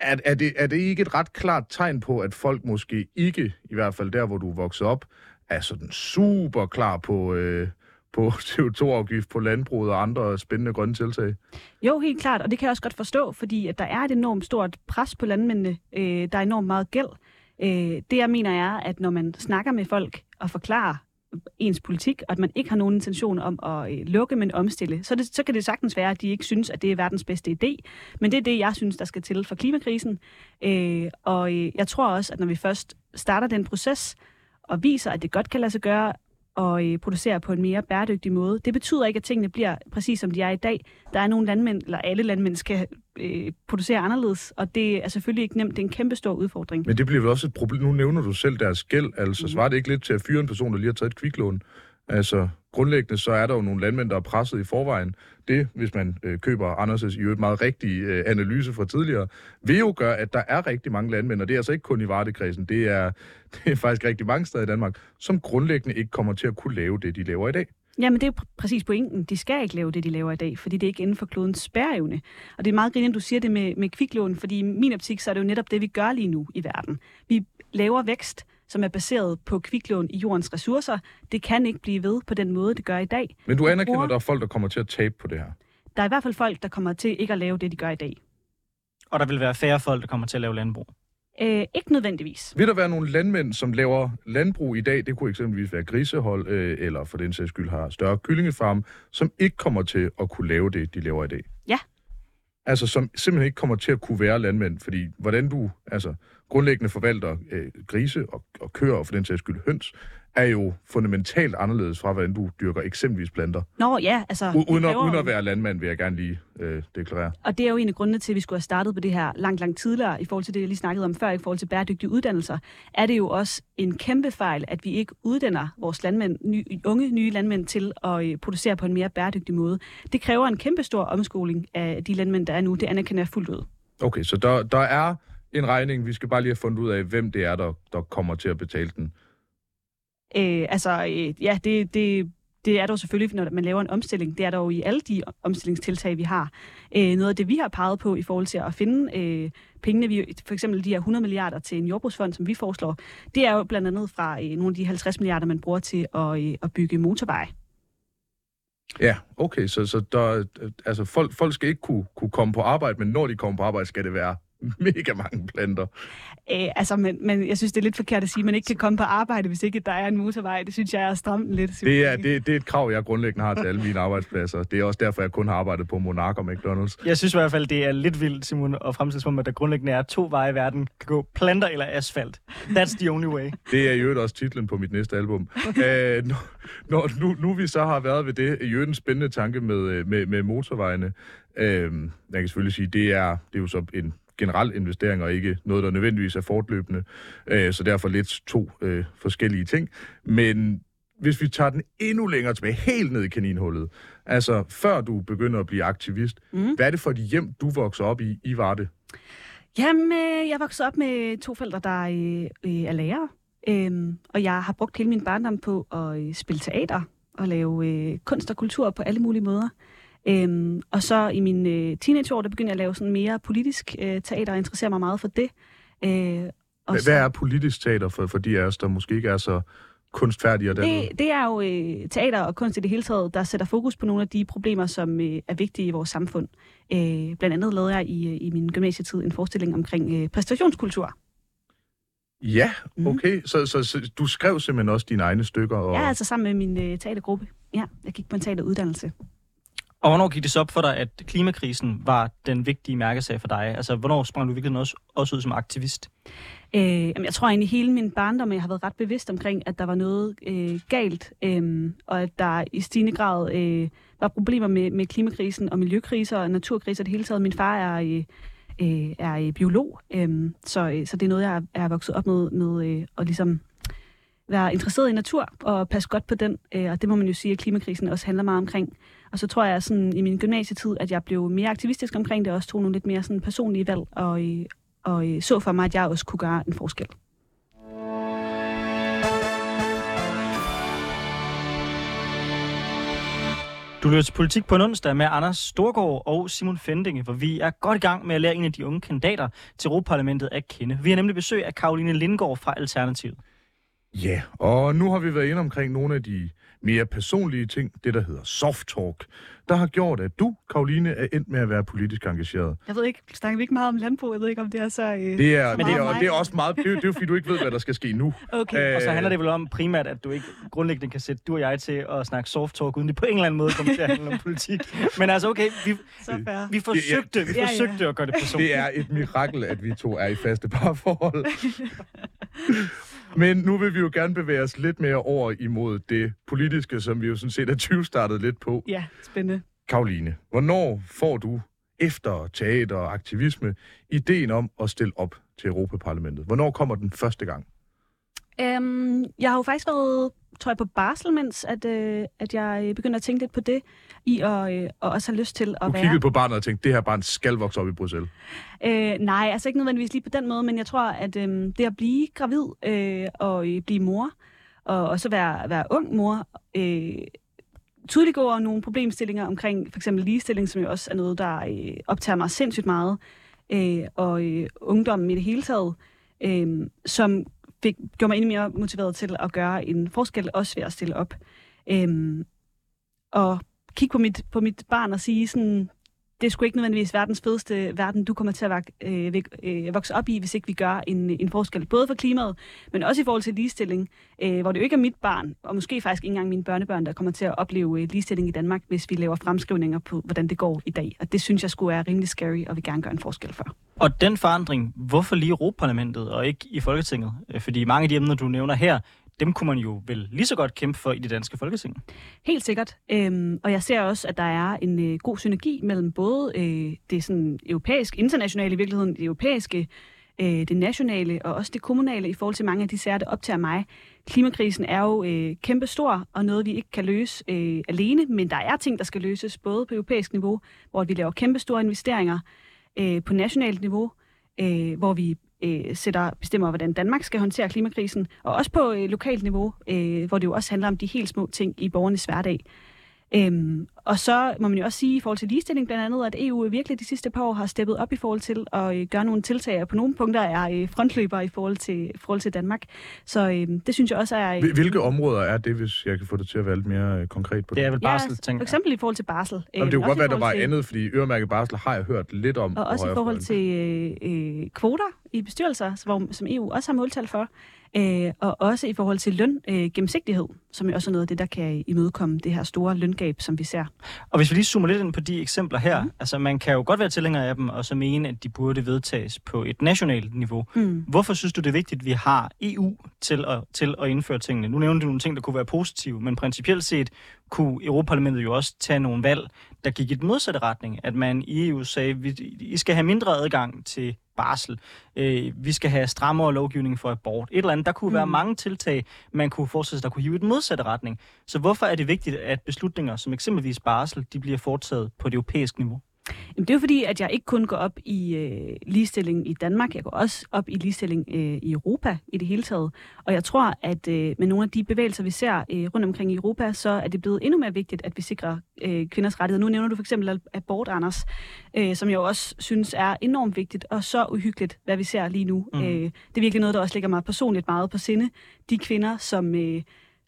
er, er, det, er det ikke et ret klart tegn på, at folk måske ikke, i hvert fald der, hvor du er vokset op, er sådan super klar på, øh, på <laughs> CO2-afgift på landbruget og andre spændende grønne tiltag? Jo, helt klart, og det kan jeg også godt forstå, fordi at der er et enormt stort pres på landmændene. Øh, der er enormt meget gæld. Øh, det jeg mener er, at når man snakker med folk og forklarer ens politik, og at man ikke har nogen intention om at øh, lukke, men omstille, så, det, så kan det sagtens være, at de ikke synes, at det er verdens bedste idé. Men det er det, jeg synes, der skal til for klimakrisen. Øh, og øh, jeg tror også, at når vi først starter den proces, og viser, at det godt kan lade sig gøre, og øh, producere på en mere bæredygtig måde. Det betyder ikke, at tingene bliver præcis som de er i dag. Der er nogle landmænd, eller alle landmænd skal øh, producere anderledes, og det er selvfølgelig ikke nemt. Det er en kæmpe stor udfordring. Men det bliver vel også et problem. Nu nævner du selv deres gæld. Altså, Mhm. svarer det ikke lidt til at fyre en person, der lige har taget et kviklån? Altså, grundlæggende så er der jo nogle landmænd, der er presset i forvejen. Det, hvis man øh, køber Anders' i øvrigt meget rigtige øh, analyse fra tidligere, vil jo gøre, at der er rigtig mange landmænd, og det er altså ikke kun i Vardekredsen, det er, <laughs> det er faktisk rigtig mange steder i Danmark, som grundlæggende ikke kommer til at kunne lave det, de laver i dag. Jamen, det er jo pr- præcis pointen. De skal ikke lave det, de laver i dag, fordi det er ikke inden for klodens spærreevne. Og det er meget grinende, du siger det med, med kviklån, fordi i min optik, så er det jo netop det, vi gør lige nu i verden. Vi laver vækst, som er baseret på kviklån i jordens ressourcer. Det kan ikke blive ved på den måde, det gør i dag. Men du anerkender, bruger- at der er folk, der kommer til at tabe på det her? Der er i hvert fald folk, der kommer til ikke at lave det, de gør i dag. Og der vil være færre folk, der kommer til at lave landbrug. Øh, ikke nødvendigvis. Vil der være nogle landmænd, som laver landbrug i dag, det kunne eksempelvis være grisehold, øh, eller for den sags skyld har større kyllingefarm, som ikke kommer til at kunne lave det, de laver i dag? Ja. Altså, som simpelthen ikke kommer til at kunne være landmænd, fordi hvordan du altså, grundlæggende forvalter øh, grise og, og køer, og for den sags skyld høns, er jo fundamentalt anderledes fra, hvordan du dyrker eksempelvis planter. Nå ja, altså... U- uden, at, uden at være landmand, vil jeg gerne lige øh, deklarere. Og det er jo en af grundene til, at vi skulle have startet på det her langt, langt tidligere, i forhold til det, jeg lige snakkede om før, i forhold til bæredygtige uddannelser, er det jo også en kæmpe fejl, at vi ikke uddanner vores landmænd, ny, unge nye landmænd til at øh, producere på en mere bæredygtig måde. Det kræver en kæmpe stor omskoling af de landmænd, der er nu. Det anerkender jeg fuldt ud. Okay, så der, der er en regning. Vi skal bare lige have fundet ud af, hvem det er, der, der kommer til at betale den. Øh, altså, øh, ja, det, det, det er jo selvfølgelig, når man laver en omstilling. Det er jo i alle de omstillingstiltag, vi har. Øh, noget af det, vi har peget på i forhold til at finde øh, pengene, vi, for eksempel de her 100 milliarder til en jordbrugsfond, som vi foreslår, det er jo blandt andet fra øh, nogle af de 50 milliarder, man bruger til at, øh, at bygge motorveje. Ja, okay, så, så der, altså folk, folk skal ikke kunne, kunne komme på arbejde, men når de kommer på arbejde, skal det være <laughs> mega mange planter. Øh, altså, men, men jeg synes, det er lidt forkert at sige, at man ikke kan komme på arbejde, hvis ikke der er en motorvej. Det synes jeg er stramt lidt. Det er, det, det er et krav, jeg grundlæggende har til alle mine arbejdspladser. Det er også derfor, jeg kun har arbejdet på Monark og McDonald's. Jeg synes i hvert fald, det er lidt vildt, Simon, at fremstille som om, at der grundlæggende er to veje i verden. Kan gå planter eller asfalt. That's the only way. <laughs> Det er i øvrigt også titlen på mit næste album. Æh, når, når, nu, nu vi så har været ved det, i øvrigt en spændende tanke med, øh, med, med motorvejene. Øh, jeg kan selvfølgelig sige, det er, det er jo så en generel investering, og ikke noget, der nødvendigvis er fortløbende. Øh, så derfor lidt to øh, forskellige ting. Men hvis vi tager den endnu længere tilbage, helt ned i kaninhullet, altså før du begynder at blive aktivist, Mm. hvad er det for et hjem, du vokser op i i Varde? Jamen, øh, jeg voksede op med to forældre, der øh, øh, er lærere. Øhm, og jeg har brugt hele min barndom på at øh, spille teater og lave øh, kunst og kultur på alle mulige måder. Øhm, og så i mine øh, teenageår, der begyndte jeg at lave sådan mere politisk øh, teater og interessere mig meget for det. Øh, og Hvad, så- er politisk teater for, for de af os, der måske ikke er så kunstfærdige og det, det er jo øh, teater og kunst i det hele taget, der sætter fokus på nogle af de problemer, som øh, er vigtige i vores samfund. Øh, blandt andet lavede jeg i, øh, i min gymnasietid en forestilling omkring øh, præstationskultur. Ja, Mhm. okay. Så, så, så du skrev simpelthen også dine egne stykker? Og... Ja, altså sammen med min øh, teatergruppe. Ja, jeg gik på en teateruddannelse. Og hvornår gik det så op for dig, at klimakrisen var den vigtige mærkesag for dig? Altså, hvornår sprang du virkelig også, også ud som aktivist? Øh, jeg tror egentlig hele min barndom, jeg har været ret bevidst omkring, at der var noget øh, galt, øh, og at der i stigende grad øh, var problemer med, med klimakrisen og miljøkriser og naturkriser i det hele taget. Min far er, øh, øh, er øh, biolog, øh, så, øh, så det er noget, jeg er, vokset op med, med øh, og ligesom være interesseret i natur og passe godt på den. Øh, og det må man jo sige, at klimakrisen også handler meget omkring. Og så tror jeg sådan, i min gymnasietid, at jeg blev mere aktivistisk omkring det, og også tog nogle lidt mere sådan, personlige valg, og, øh, og øh, så for mig, at jeg også kunne gøre en forskel. Du lytter til Politik på en onsdag med Anders Storgård og Simon Fendinge, hvor vi er godt i gang med at lære en af de unge kandidater til Europaparlamentet at kende. Vi har nemlig besøg af Karoline Lindgaard fra Alternativet. Ja, og nu har vi været inde omkring nogle af de mere personlige ting, det der hedder soft talk, der har gjort, at du, Karoline, er endt med at være politisk engageret. Jeg ved ikke, snakker vi ikke meget om landbrug? Jeg ved ikke, om det er så... Øh... Det er, Så det meget er, mig. det er også meget, det er, det er jo fordi, du ikke ved, hvad der skal ske nu. Okay. Øh, Og så handler det vel om primært, at du ikke grundlæggende kan sætte du og jeg til at snakke soft talk, uden det på en eller anden måde kommer til at handle om politik. Men altså okay, vi, vi forsøgte, vi Ja, ja. forsøgte at gøre det personligt. Det er et mirakel, at vi to er i faste parforhold. <laughs> Men nu vil vi jo gerne bevæge os lidt mere over imod det politiske, som vi jo sådan set er 20 startet lidt på. Ja, spændende. Karoline, hvornår får du efter teater og aktivisme ideen om at stille op til Europaparlamentet? Hvornår kommer den første gang? Øhm, jeg har jo faktisk været, tror jeg, på barsel, mens at, øh, at jeg begyndte at tænke lidt på det, i at øh, og også have lyst til at Du være... kiggede på barnet og tænkte, det her barn skal vokse op i Bruxelles. Øh, nej, altså ikke nødvendigvis lige på den måde, men jeg tror, at øh, det at blive gravid øh, og øh, blive mor, og også være, være ung mor, øh, tydeliggjorde nogle problemstillinger omkring for eksempel ligestilling, som jo også er noget, der øh, optager mig sindssygt meget, øh, og øh, ungdommen i det hele taget, øh, som fik, gjorde mig endnu mere motiveret til at gøre en forskel, også ved at stille op. Øhm, og kigge på mit, på mit barn og sige sådan, det er sgu ikke nødvendigvis verdens fedeste verden, du kommer til at vok, øh, øh, vokse op i, hvis ikke vi gør en, en forskel. Både for klimaet, men også i forhold til ligestilling, øh, hvor det jo ikke er mit barn, og måske faktisk ikke engang mine børnebørn, der kommer til at opleve øh, ligestilling i Danmark, hvis vi laver fremskrivninger på, hvordan det går i dag. Og det synes jeg skulle er rimelig scary, og vi gerne gøre en forskel for. Og den forandring, hvorfor lige Europaparlamentet og ikke i Folketinget? Øh, fordi mange af de emner, du nævner her, dem kunne man jo vel lige så godt kæmpe for i det danske folketing. Helt sikkert. Øhm, og jeg ser også, at der er en øh, god synergi mellem både øh, det sådan europæiske, internationale i virkeligheden, det europæiske, øh, det nationale og også det kommunale i forhold til mange af de sager, der optager mig. Klimakrisen er jo øh, kæmpestor og noget, vi ikke kan løse øh, alene, men der er ting, der skal løses både på europæisk niveau, hvor vi laver kæmpestore investeringer, øh, på nationalt niveau, øh, hvor vi øh, sætter, bestemmer, hvordan Danmark skal håndtere klimakrisen, og også på øh, lokalt niveau, øh, hvor det jo også handler om de helt små ting i borgernes hverdag. Øhm, og så må man jo også sige i forhold til ligestilling blandt andet, at EU virkelig de sidste par år har steppet op i forhold til at øh, gøre nogle tiltag, og på nogle punkter er øh, frontløber i forhold til, forhold til Danmark. Så øh, det synes jeg også er... Øh, Hvilke områder er det, hvis jeg kan få det til at være lidt mere øh, konkret på det? Det er vel barsel, ja, tænker For eksempel i forhold til barsel. Jamen, det kunne godt være, der var til... andet, fordi øremærket barsel har jeg hørt lidt om. Og også i forhold til øh, øh, kvoter i bestyrelser, hvor, som EU også har måltal for. Øh, og også i forhold til løn øh, gennemsigtighed, som er også noget af det, der kan imødekomme det her store løngab, som vi ser. Og hvis vi lige zoomer lidt ind på de eksempler her, mm. altså man kan jo godt være tilhænger af dem, og så mene, at de burde vedtages på et nationalt niveau. Mm. Hvorfor synes du, det er vigtigt, at vi har EU til at, til at indføre tingene? Nu nævnte du nogle ting, der kunne være positive, men principielt set kunne Europaparlamentet jo også tage nogle valg, der gik i den modsatte retning. At man i EU sagde, at I skal have mindre adgang til barsel. Øh, vi skal have strammere lovgivning for abort. Et eller andet. Der kunne mm. være mange tiltag, man kunne forestille sig, der kunne hive i den modsatte retning. Så hvorfor er det vigtigt, at beslutninger som eksempelvis barsel, de bliver foretaget på det europæiske niveau? Jamen, det er jo fordi, at jeg ikke kun går op i øh, ligestilling i Danmark, jeg går også op i ligestilling øh, i Europa i det hele taget. Og jeg tror, at øh, med nogle af de bevægelser, vi ser øh, rundt omkring i Europa, så er det blevet endnu mere vigtigt, at vi sikrer øh, kvinders rettigheder. Nu nævner du for eksempel abort, Anders, øh, som jeg også synes er enormt vigtigt og så uhyggeligt, hvad vi ser lige nu. Mm. Øh, det er virkelig noget, der også ligger mig personligt meget på sinde. De kvinder, som... Øh,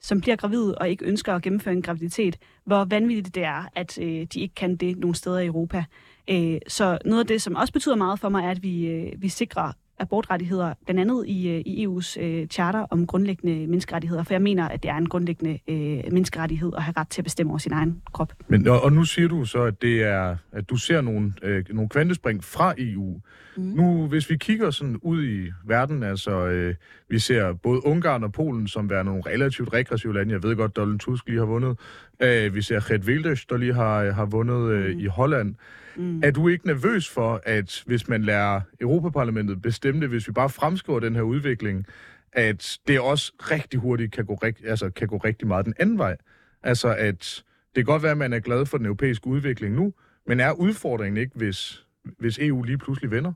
som bliver gravid og ikke ønsker at gennemføre en graviditet, hvor vanvittigt det er, at øh, de ikke kan det nogle steder i Europa. Øh, så noget af det, som også betyder meget for mig, er, at vi, øh, vi sikrer abortrettigheder, blandt andet i, øh, i EU's øh, charter om grundlæggende menneskerettigheder, for jeg mener, at det er en grundlæggende øh, menneskerettighed at have ret til at bestemme over sin egen krop. Men, og, og nu siger du så, at, det er, at du ser nogle, øh, nogle kvantespring fra EU. Mm. Nu, hvis vi kigger sådan ud i verden, altså øh, vi ser både Ungarn og Polen som være nogle relativt regressive lande. Jeg ved godt, Donald Tusk lige har vundet. Øh, vi ser Geert Wilders, der lige har, har vundet øh, mm. i Holland. Mm. Er du ikke nervøs for, at hvis man lærer Europaparlamentet bestemme det, hvis vi bare fremskriver den her udvikling, at det også rigtig hurtigt kan gå, rigt, altså, kan gå rigtig meget den anden vej? Altså at det kan godt være, at man er glad for den europæiske udvikling nu, men er udfordringen ikke, hvis, hvis EU lige pludselig vender?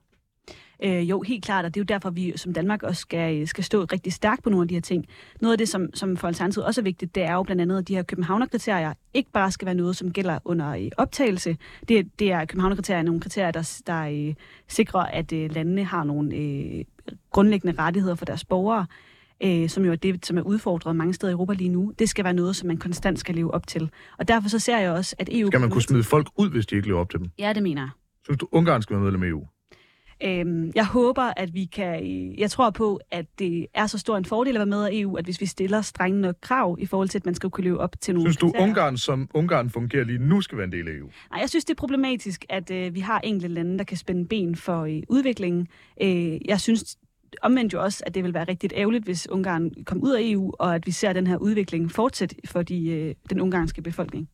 Øh, jo, helt klart, og det er jo derfor, vi som Danmark også skal, skal stå rigtig stærkt på nogle af de her ting. Noget af det, som, som for Alternativet også er vigtigt, det er jo blandt andet, at de her Københavner-kriterier ikke bare skal være noget, som gælder under øh, optagelse. Det, det er Københavner-kriterier nogle kriterier, der, der øh, sikrer, at øh, landene har nogle øh, grundlæggende rettigheder for deres borgere øh, som jo er det, som er udfordret mange steder i Europa lige nu, det skal være noget, som man konstant skal leve op til. Og derfor så ser jeg også, at EU... Skal man kunne smide folk ud, hvis de ikke lever op til dem? Ja, det mener jeg. Synes du, Ungarn skal være medlem af EU? Øhm, jeg håber, at vi kan... Jeg tror på, at det er så stor en fordel at være med af EU, at hvis vi stiller strenge nok krav i forhold til, at man skal kunne leve op til nogle Synes du, kriterier. Ungarn, som Ungarn fungerer lige nu, skal være en del af EU? Nej, jeg synes, det er problematisk, at øh, vi har enkelte lande, der kan spænde ben for øh, udviklingen. Øh, jeg synes omvendt jo også, at det vil være rigtig ærgerligt, hvis Ungarn kom ud af EU, og at vi ser den her udvikling fortsætte for de, øh, den ungarske befolkning.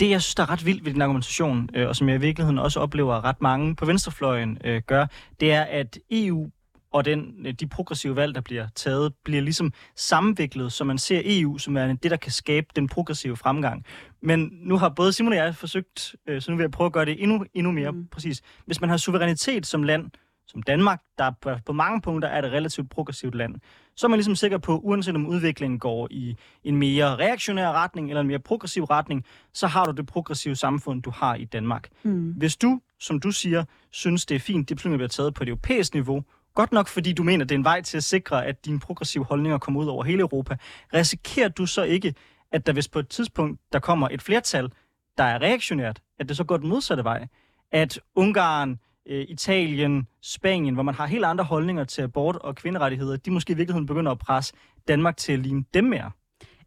Det, jeg synes, der er ret vildt ved den argumentation, øh, og som jeg i virkeligheden også oplever, ret mange på venstrefløjen øh, gør, det er, at EU og den, øh, de progressive valg, der bliver taget, bliver ligesom sammenviklet, så man ser EU som er det, der kan skabe den progressive fremgang. Men nu har både Simon og jeg forsøgt, øh, så nu vil jeg prøve at gøre det endnu, endnu mere mm. præcis. Hvis man har suverænitet som land, som Danmark, der på, mange punkter er et relativt progressivt land, så er man ligesom sikker på, uanset om udviklingen går i en mere reaktionær retning eller en mere progressiv retning, så har du det progressive samfund, du har i Danmark. Mm. Hvis du, som du siger, synes, det er fint, det beslutninger bliver taget på det europæiske niveau, godt nok fordi du mener, det er en vej til at sikre, at dine progressive holdninger kommer ud over hele Europa, risikerer du så ikke, at der hvis på et tidspunkt, der kommer et flertal, der er reaktionært, at det så går den modsatte vej? At Ungarn, øh, Italien, Spanien, hvor man har helt andre holdninger til abort og kvinderettigheder, de måske i virkeligheden begynder at presse Danmark til at ligne dem mere?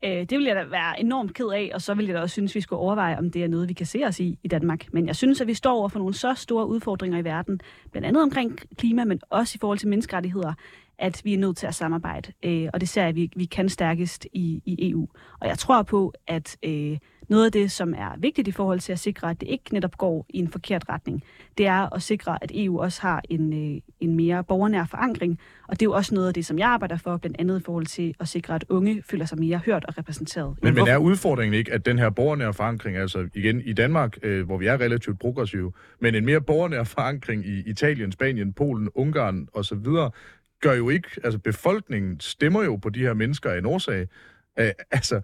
Øh, det vil jeg da være enormt ked af, og så vil jeg da også synes, at vi skulle overveje, om det er noget, vi kan se os i i Danmark. Men jeg synes, at vi står over for nogle så store udfordringer i verden, blandt andet omkring klima, men også i forhold til menneskerettigheder, at vi er nødt til at samarbejde. Øh, og det ser jeg, at vi, vi kan stærkest i, i EU. Og jeg tror på, at øh, noget af det, som er vigtigt i forhold til at sikre, at det ikke netop går i en forkert retning, det er at sikre, at EU også har en, øh, en mere borgernær forankring. Og det er jo også noget af det, som jeg arbejder for, blandt andet i forhold til at sikre, at unge føler sig mere hørt og repræsenteret. Men, men er udfordringen ikke, at den her borgernære forankring, altså igen i Danmark, øh, hvor vi er relativt progressive, men en mere borgernær forankring i Italien, Spanien, Polen, Ungarn osv., gør jo ikke, altså befolkningen stemmer jo på de her mennesker af en årsag. Øh, altså,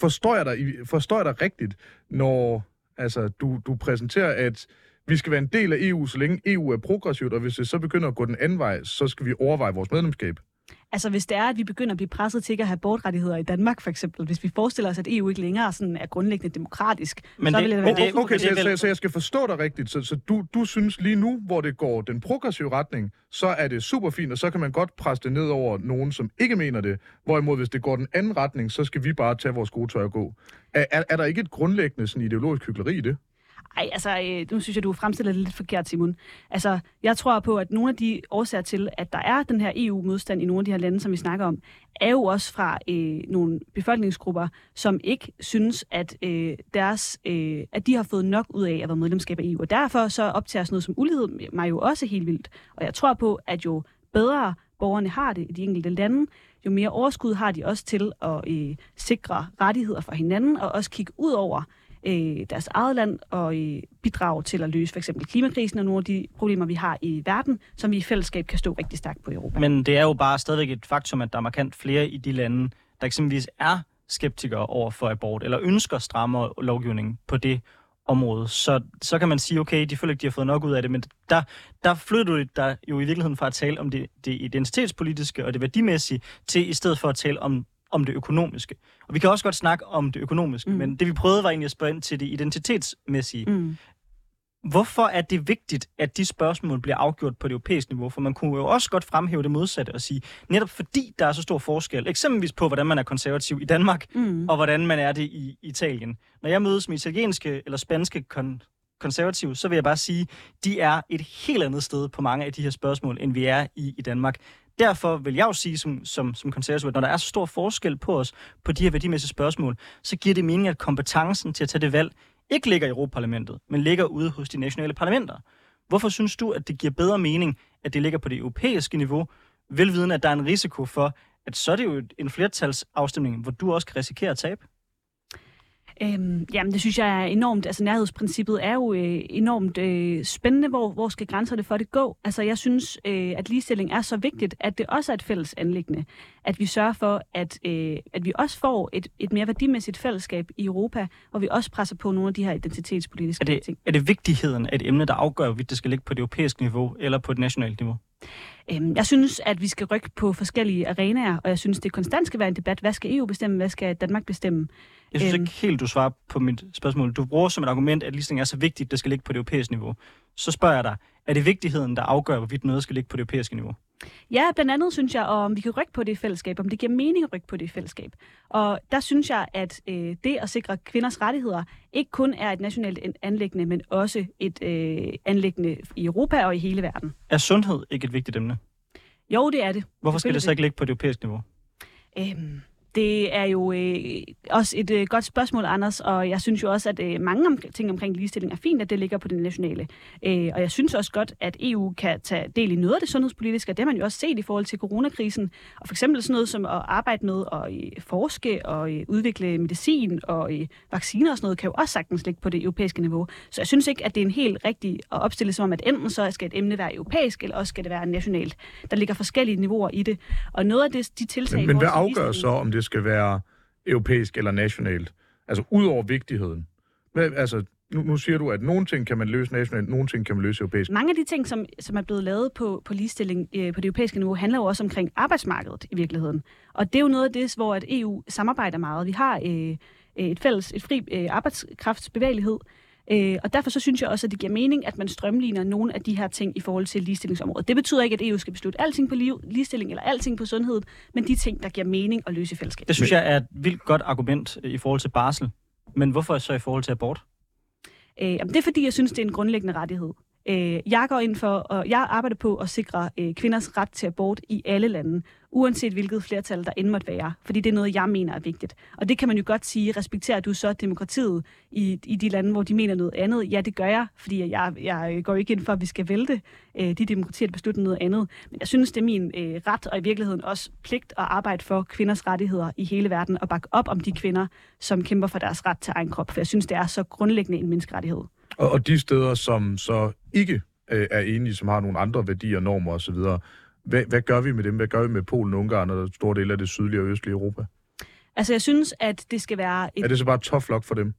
forstår jeg dig, forstår jeg dig rigtigt, når altså, du, du præsenterer, at vi skal være en del af EU, så længe EU er progressivt, og hvis det så begynder at gå den anden vej, så skal vi overveje vores medlemskab? Altså hvis det er, at vi begynder at blive presset til at have bortrettigheder i Danmark for eksempel, hvis vi forestiller os, at EU ikke længere sådan er grundlæggende demokratisk, men så det, vil det være... Okay, okay så, så, så jeg skal forstå dig rigtigt. Så, så du, du synes lige nu, hvor det går den progressive retning, så er det super fint, og så kan man godt presse det ned over nogen, som ikke mener det. Hvorimod hvis det går den anden retning, så skal vi bare tage vores gode tøj og gå. Er, er, er der ikke et grundlæggende sådan ideologisk hyggeleri i det? Ej, altså, øh, nu synes jeg, du fremstiller det lidt forkert, Simon. Altså, jeg tror på, at nogle af de årsager til, at der er den her EU-modstand i nogle af de her lande, som vi snakker om, er jo også fra øh, nogle befolkningsgrupper, som ikke synes, at øh, deres, øh, at de har fået nok ud af at være medlemskab af EU. Og derfor så optager sådan noget som ulighed mig jo også helt vildt. Og jeg tror på, at jo bedre borgerne har det i de enkelte lande, jo mere overskud har de også til at øh, sikre rettigheder for hinanden, og også kigge ud over øh, deres eget land og øh, bidrage til at løse for eksempel klimakrisen og nogle af de problemer, vi har i verden, som vi i fællesskab kan stå rigtig stærkt på i Europa. Men det er jo bare stadigvæk et faktum, at der er markant flere i de lande, der eksempelvis er skeptikere over for abort, eller ønsker strammere lovgivning på det område, så, så kan man sige, okay, de føler ikke, de har fået nok ud af det, men der, der flytter du der jo i virkeligheden fra at tale om det, det identitetspolitiske og det værdimæssige, til i stedet for at tale om om det økonomiske. Og vi kan også godt snakke om det økonomiske, mm. men det vi prøvede var egentlig at spørge ind til det identitetsmæssige. Mm. Hvorfor er det vigtigt, at de spørgsmål bliver afgjort på det europæiske niveau? For man kunne jo også godt fremhæve det modsatte og sige, netop fordi der er så stor forskel, eksempelvis på, hvordan man er konservativ i Danmark, mm. og hvordan man er det i Italien. Når jeg mødes med italienske eller spanske kon- konservative, så vil jeg bare sige, de er et helt andet sted på mange af de her spørgsmål, end vi er i i Danmark derfor vil jeg jo sige som, som, som konservativ, at når der er så stor forskel på os på de her værdimæssige spørgsmål, så giver det mening, at kompetencen til at tage det valg ikke ligger i Europaparlamentet, men ligger ude hos de nationale parlamenter. Hvorfor synes du, at det giver bedre mening, at det ligger på det europæiske niveau, velviden at der er en risiko for, at så er det jo en flertalsafstemning, hvor du også kan risikere at tabe? Øhm, jamen, det synes jeg er enormt. Altså, nærhedsprincippet er jo øh, enormt øh, spændende. Hvor, hvor skal grænserne for det gå? Altså, jeg synes, øh, at ligestilling er så vigtigt, at det også er et fælles anlæggende. At vi sørger for, at, øh, at vi også får et, et mere værdimæssigt fællesskab i Europa, hvor vi også presser på nogle af de her identitetspolitiske er det, ting. Er det vigtigheden af et emne, der afgør, hvorvidt det skal ligge på det europæiske niveau eller på et nationalt niveau? Øhm, jeg synes, at vi skal rykke på forskellige arenaer, og jeg synes, det konstant skal være en debat. Hvad skal EU bestemme? Hvad skal Danmark bestemme? Jeg synes øhm, ikke helt, du svarer på mit spørgsmål. Du bruger som et argument, at ligestilling er så vigtigt, at det skal ligge på det europæiske niveau. Så spørger jeg dig, er det vigtigheden, der afgør, hvorvidt noget skal ligge på det europæiske niveau? Ja, blandt andet synes jeg, om vi kan rykke på det fællesskab, om det giver mening at rykke på det fællesskab. Og der synes jeg, at øh, det at sikre kvinders rettigheder ikke kun er et nationalt anlæggende, men også et øh, anlæggende i Europa og i hele verden. Er sundhed ikke et vigtigt emne? Jo, det er det. Hvorfor skal det så ikke ligge på det europæiske niveau? Øhm, det er jo øh, også et øh, godt spørgsmål, Anders, og jeg synes jo også, at øh, mange om, ting omkring ligestilling er fint, at det ligger på det nationale. Øh, og jeg synes også godt, at EU kan tage del i noget af det sundhedspolitiske, og det har man jo også set i forhold til coronakrisen. Og for eksempel sådan noget som at arbejde med at øh, forske og øh, udvikle medicin og øh, vacciner og sådan noget, kan jo også sagtens ligge på det europæiske niveau. Så jeg synes ikke, at det er en helt rigtig at opstille som om, at enten så skal et emne være europæisk, eller også skal det være nationalt. Der ligger forskellige niveauer i det. Og noget af det, de tiltag... Men, men hvad afgør så, om det skal være europæisk eller nationalt. Altså ud over vigtigheden. Men, altså, nu, nu siger du, at nogle ting kan man løse nationalt, nogle ting kan man løse europæisk. Mange af de ting, som, som er blevet lavet på, på ligestilling øh, på det europæiske niveau, handler jo også omkring arbejdsmarkedet i virkeligheden. Og det er jo noget af det, hvor at EU samarbejder meget. Vi har øh, et fælles, et fri øh, arbejdskraftsbevægelighed, Øh, og derfor så synes jeg også, at det giver mening, at man strømligner nogle af de her ting i forhold til ligestillingsområdet. Det betyder ikke, at EU skal beslutte alting på ligestilling eller alting på sundhed, men de ting, der giver mening at løse i fællesskab. Det synes jeg er et vildt godt argument øh, i forhold til barsel. Men hvorfor så i forhold til abort? Øh, jamen det er fordi, jeg synes, det er en grundlæggende rettighed. Øh, jeg går ind for, og jeg arbejder på at sikre øh, kvinders ret til abort i alle lande, uanset hvilket flertal der end måtte være. Fordi det er noget, jeg mener er vigtigt. Og det kan man jo godt sige, respekterer du så demokratiet i, i de lande, hvor de mener noget andet? Ja, det gør jeg, fordi jeg, jeg øh, går ikke ind for, at vi skal vælte øh, de demokratier, der beslutter noget andet. Men jeg synes, det er min øh, ret, og i virkeligheden også pligt at arbejde for kvinders rettigheder i hele verden, og bakke op om de kvinder, som kæmper for deres ret til egen krop. For jeg synes, det er så grundlæggende en menneskerettighed. Og, og de steder, som så ikke øh, er enige, som har nogle andre værdier, normer osv., hvad, hvad gør vi med dem? Hvad gør vi med Polen, Ungarn og store dele af det sydlige og østlige Europa? Altså, jeg synes, at det skal være... Et... Er det så bare tough luck for dem?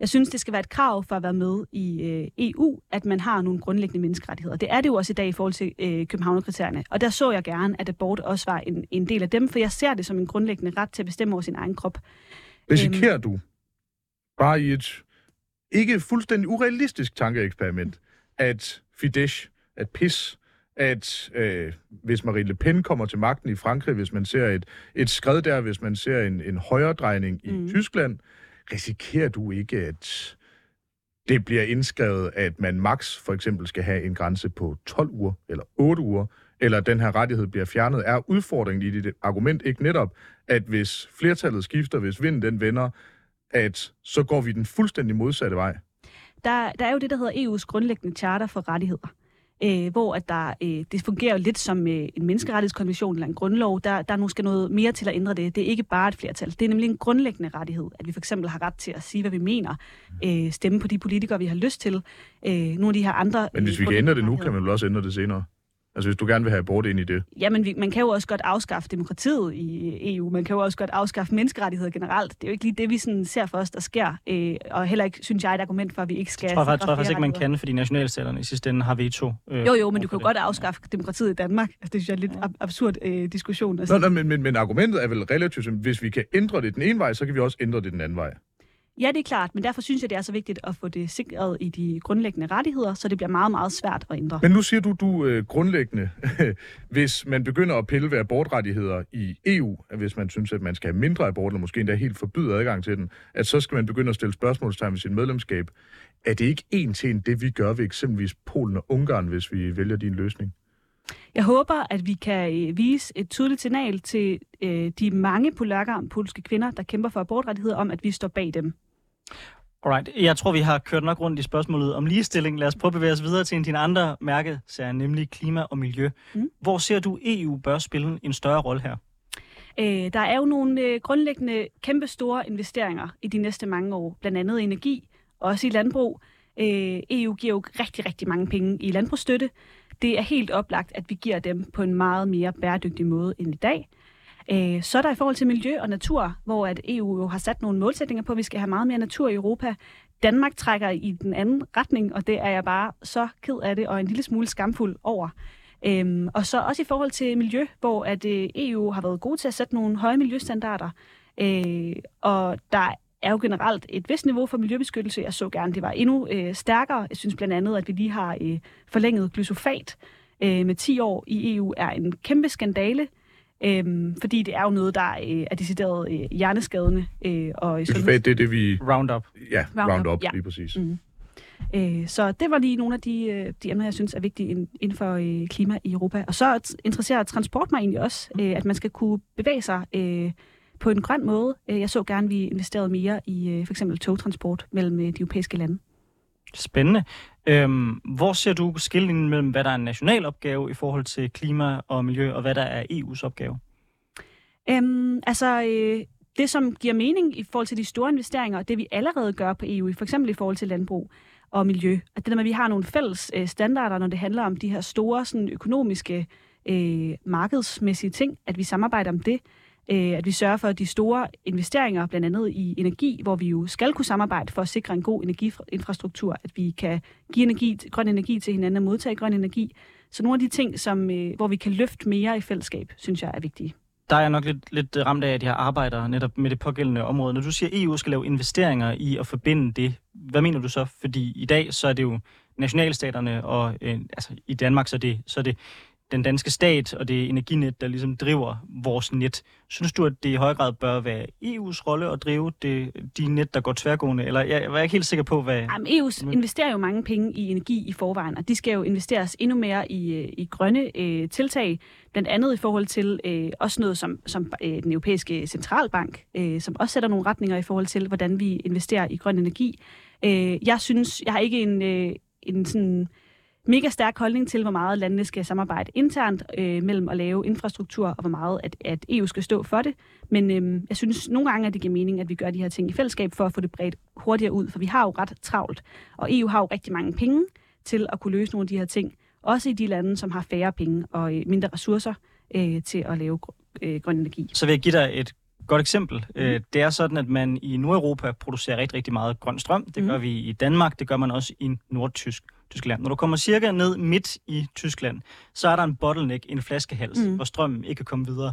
Jeg synes, det skal være et krav for at være med i øh, EU, at man har nogle grundlæggende menneskerettigheder. Det er det jo også i dag i forhold til øh, Københavnerkriterierne. Og der så jeg gerne, at abort også var en, en del af dem, for jeg ser det som en grundlæggende ret til at bestemme over sin egen krop. Risikerer øhm, du, bare i et ikke fuldstændig urealistisk tankeeksperiment, at Fidesz, at PIS, at øh, hvis Marine Le Pen kommer til magten i Frankrig, hvis man ser et, et skred der, hvis man ser en, en højredrejning i mm. Tyskland, risikerer du ikke, at det bliver indskrevet, at man max for eksempel skal have en grænse på 12 uger eller 8 uger, eller den her rettighed bliver fjernet, er udfordringen i dit argument ikke netop, at hvis flertallet skifter, hvis vinden den vender, at så går vi den fuldstændig modsatte vej? Der, der er jo det, der hedder EU's grundlæggende charter for rettigheder øh, hvor at der, øh, det fungerer jo lidt som øh, en menneskerettighedskonvention eller en grundlov. Der, der er måske noget mere til at ændre det. Det er ikke bare et flertal. Det er nemlig en grundlæggende rettighed, at vi for eksempel har ret til at sige, hvad vi mener, øh, stemme på de politikere, vi har lyst til. Øh, nogle af de her andre... Men hvis vi kan ændre det nu, kan man vel også ændre det senere? Altså hvis du gerne vil have abort ind i det. Jamen, vi, man kan jo også godt afskaffe demokratiet i EU. Man kan jo også godt afskaffe menneskerettigheder generelt. Det er jo ikke lige det, vi sådan ser for os, der sker. Øh, og heller ikke, synes jeg, et argument for, at vi ikke skal... Jeg tror, jeg, tror faktisk ikke, man kan, fordi nationalstaterne i sidste ende har veto. Øh, jo, jo, men du kan jo godt afskaffe demokratiet i Danmark. Altså, det synes jeg er lidt ab- absurd øh, diskussion. Nå, nå, men, men, men argumentet er vel relativt, hvis vi kan ændre det den ene vej, så kan vi også ændre det den anden vej. Ja, det er klart, men derfor synes jeg, det er så vigtigt at få det sikret i de grundlæggende rettigheder, så det bliver meget, meget svært at ændre. Men nu siger du, du øh, grundlæggende, <laughs> hvis man begynder at pille ved abortrettigheder i EU, hvis man synes, at man skal have mindre abort, eller måske endda helt forbyde adgang til den, at så skal man begynde at stille spørgsmålstegn ved sit medlemskab. Er det ikke en til en det, vi gør ved eksempelvis Polen og Ungarn, hvis vi vælger din løsning? Jeg håber, at vi kan øh, vise et tydeligt signal til øh, de mange polakker, polske kvinder, der kæmper for abortrettigheder, om at vi står bag dem. Alright, jeg tror, vi har kørt nok rundt i spørgsmålet om ligestilling. Lad os prøve at bevæge os videre til en af dine andre mærkesager, nemlig klima og miljø. Mm. Hvor ser du, EU bør spille en større rolle her? Øh, der er jo nogle øh, grundlæggende kæmpe store investeringer i de næste mange år, blandt andet energi, også i landbrug. Øh, EU giver jo rigtig, rigtig mange penge i landbrugsstøtte. Det er helt oplagt, at vi giver dem på en meget mere bæredygtig måde end i dag. Øh, så er der i forhold til miljø og natur, hvor at EU jo har sat nogle målsætninger på, at vi skal have meget mere natur i Europa. Danmark trækker i den anden retning, og det er jeg bare så ked af det, og en lille smule skamfuld over. Øhm, og så også i forhold til miljø, hvor at øh, EU har været god til at sætte nogle høje miljøstandarder. Øh, og der er jo generelt et vist niveau for miljøbeskyttelse. Jeg så gerne, det var endnu øh, stærkere. Jeg synes blandt andet, at vi lige har øh, forlænget glyfosat øh, med 10 år i EU, er en kæmpe skandale. Øhm, fordi det er jo noget, der øh, er decideret øh, hjerneskadende. Øh, og sundheds... Det er det, vi... Roundup. Ja, Roundup, Roundup ja. lige præcis. Mm. Øh, så det var lige nogle af de, øh, de emner, jeg synes er vigtige inden for øh, klima i Europa. Og så interesserer transport mig egentlig også, øh, at man skal kunne bevæge sig øh, på en grøn måde. Øh, jeg så gerne, at vi investerede mere i øh, for eksempel togtransport mellem øh, de europæiske lande. Spændende. Øhm, hvor ser du skillingen mellem, hvad der er en national opgave i forhold til klima og miljø, og hvad der er EU's opgave? Øhm, altså, øh, det som giver mening i forhold til de store investeringer, og det vi allerede gør på EU, for eksempel i forhold til landbrug og miljø, at det der med, at vi har nogle fælles øh, standarder, når det handler om de her store sådan, økonomiske, øh, markedsmæssige ting, at vi samarbejder om det, Øh, at vi sørger for, at de store investeringer, blandt andet i energi, hvor vi jo skal kunne samarbejde for at sikre en god energiinfrastruktur, at vi kan give energi, grøn energi til hinanden og modtage grøn energi. Så nogle af de ting, som, øh, hvor vi kan løfte mere i fællesskab, synes jeg er vigtige der er jeg nok lidt, lidt øh, ramt af, at jeg arbejder netop med det pågældende område. Når du siger, at EU skal lave investeringer i at forbinde det, hvad mener du så? Fordi i dag så er det jo nationalstaterne, og øh, altså i Danmark så er det, så er det den danske stat og det energinet, der ligesom driver vores net. Synes du, at det i høj grad bør være EU's rolle at drive det, de net, der går tværgående? Eller jeg, jeg var ikke helt sikker på, hvad... Jamen, EU investerer jo mange penge i energi i forvejen, og de skal jo investeres endnu mere i, øh, i grønne øh, tiltag, blandt andet i forhold til øh, også noget som, som øh, den europæiske centralbank, øh, som også sætter nogle retninger i forhold til, hvordan vi investerer i grøn energi. Øh, jeg synes, jeg har ikke en, øh, en sådan mega stærk holdning til, hvor meget landene skal samarbejde internt øh, mellem at lave infrastruktur, og hvor meget at, at EU skal stå for det. Men øh, jeg synes nogle gange, at det giver mening, at vi gør de her ting i fællesskab for at få det bredt hurtigere ud, for vi har jo ret travlt, og EU har jo rigtig mange penge til at kunne løse nogle af de her ting, også i de lande, som har færre penge og øh, mindre ressourcer øh, til at lave øh, grøn energi. Så vil jeg give dig et godt eksempel. Mm. Øh, det er sådan, at man i Nordeuropa producerer rigtig, rigtig meget grøn strøm. Det mm. gør vi i Danmark, det gør man også i Nordtysk. Tyskland. Når du kommer cirka ned midt i Tyskland, så er der en bottleneck, en flaskehals, mm. hvor strømmen ikke kan komme videre.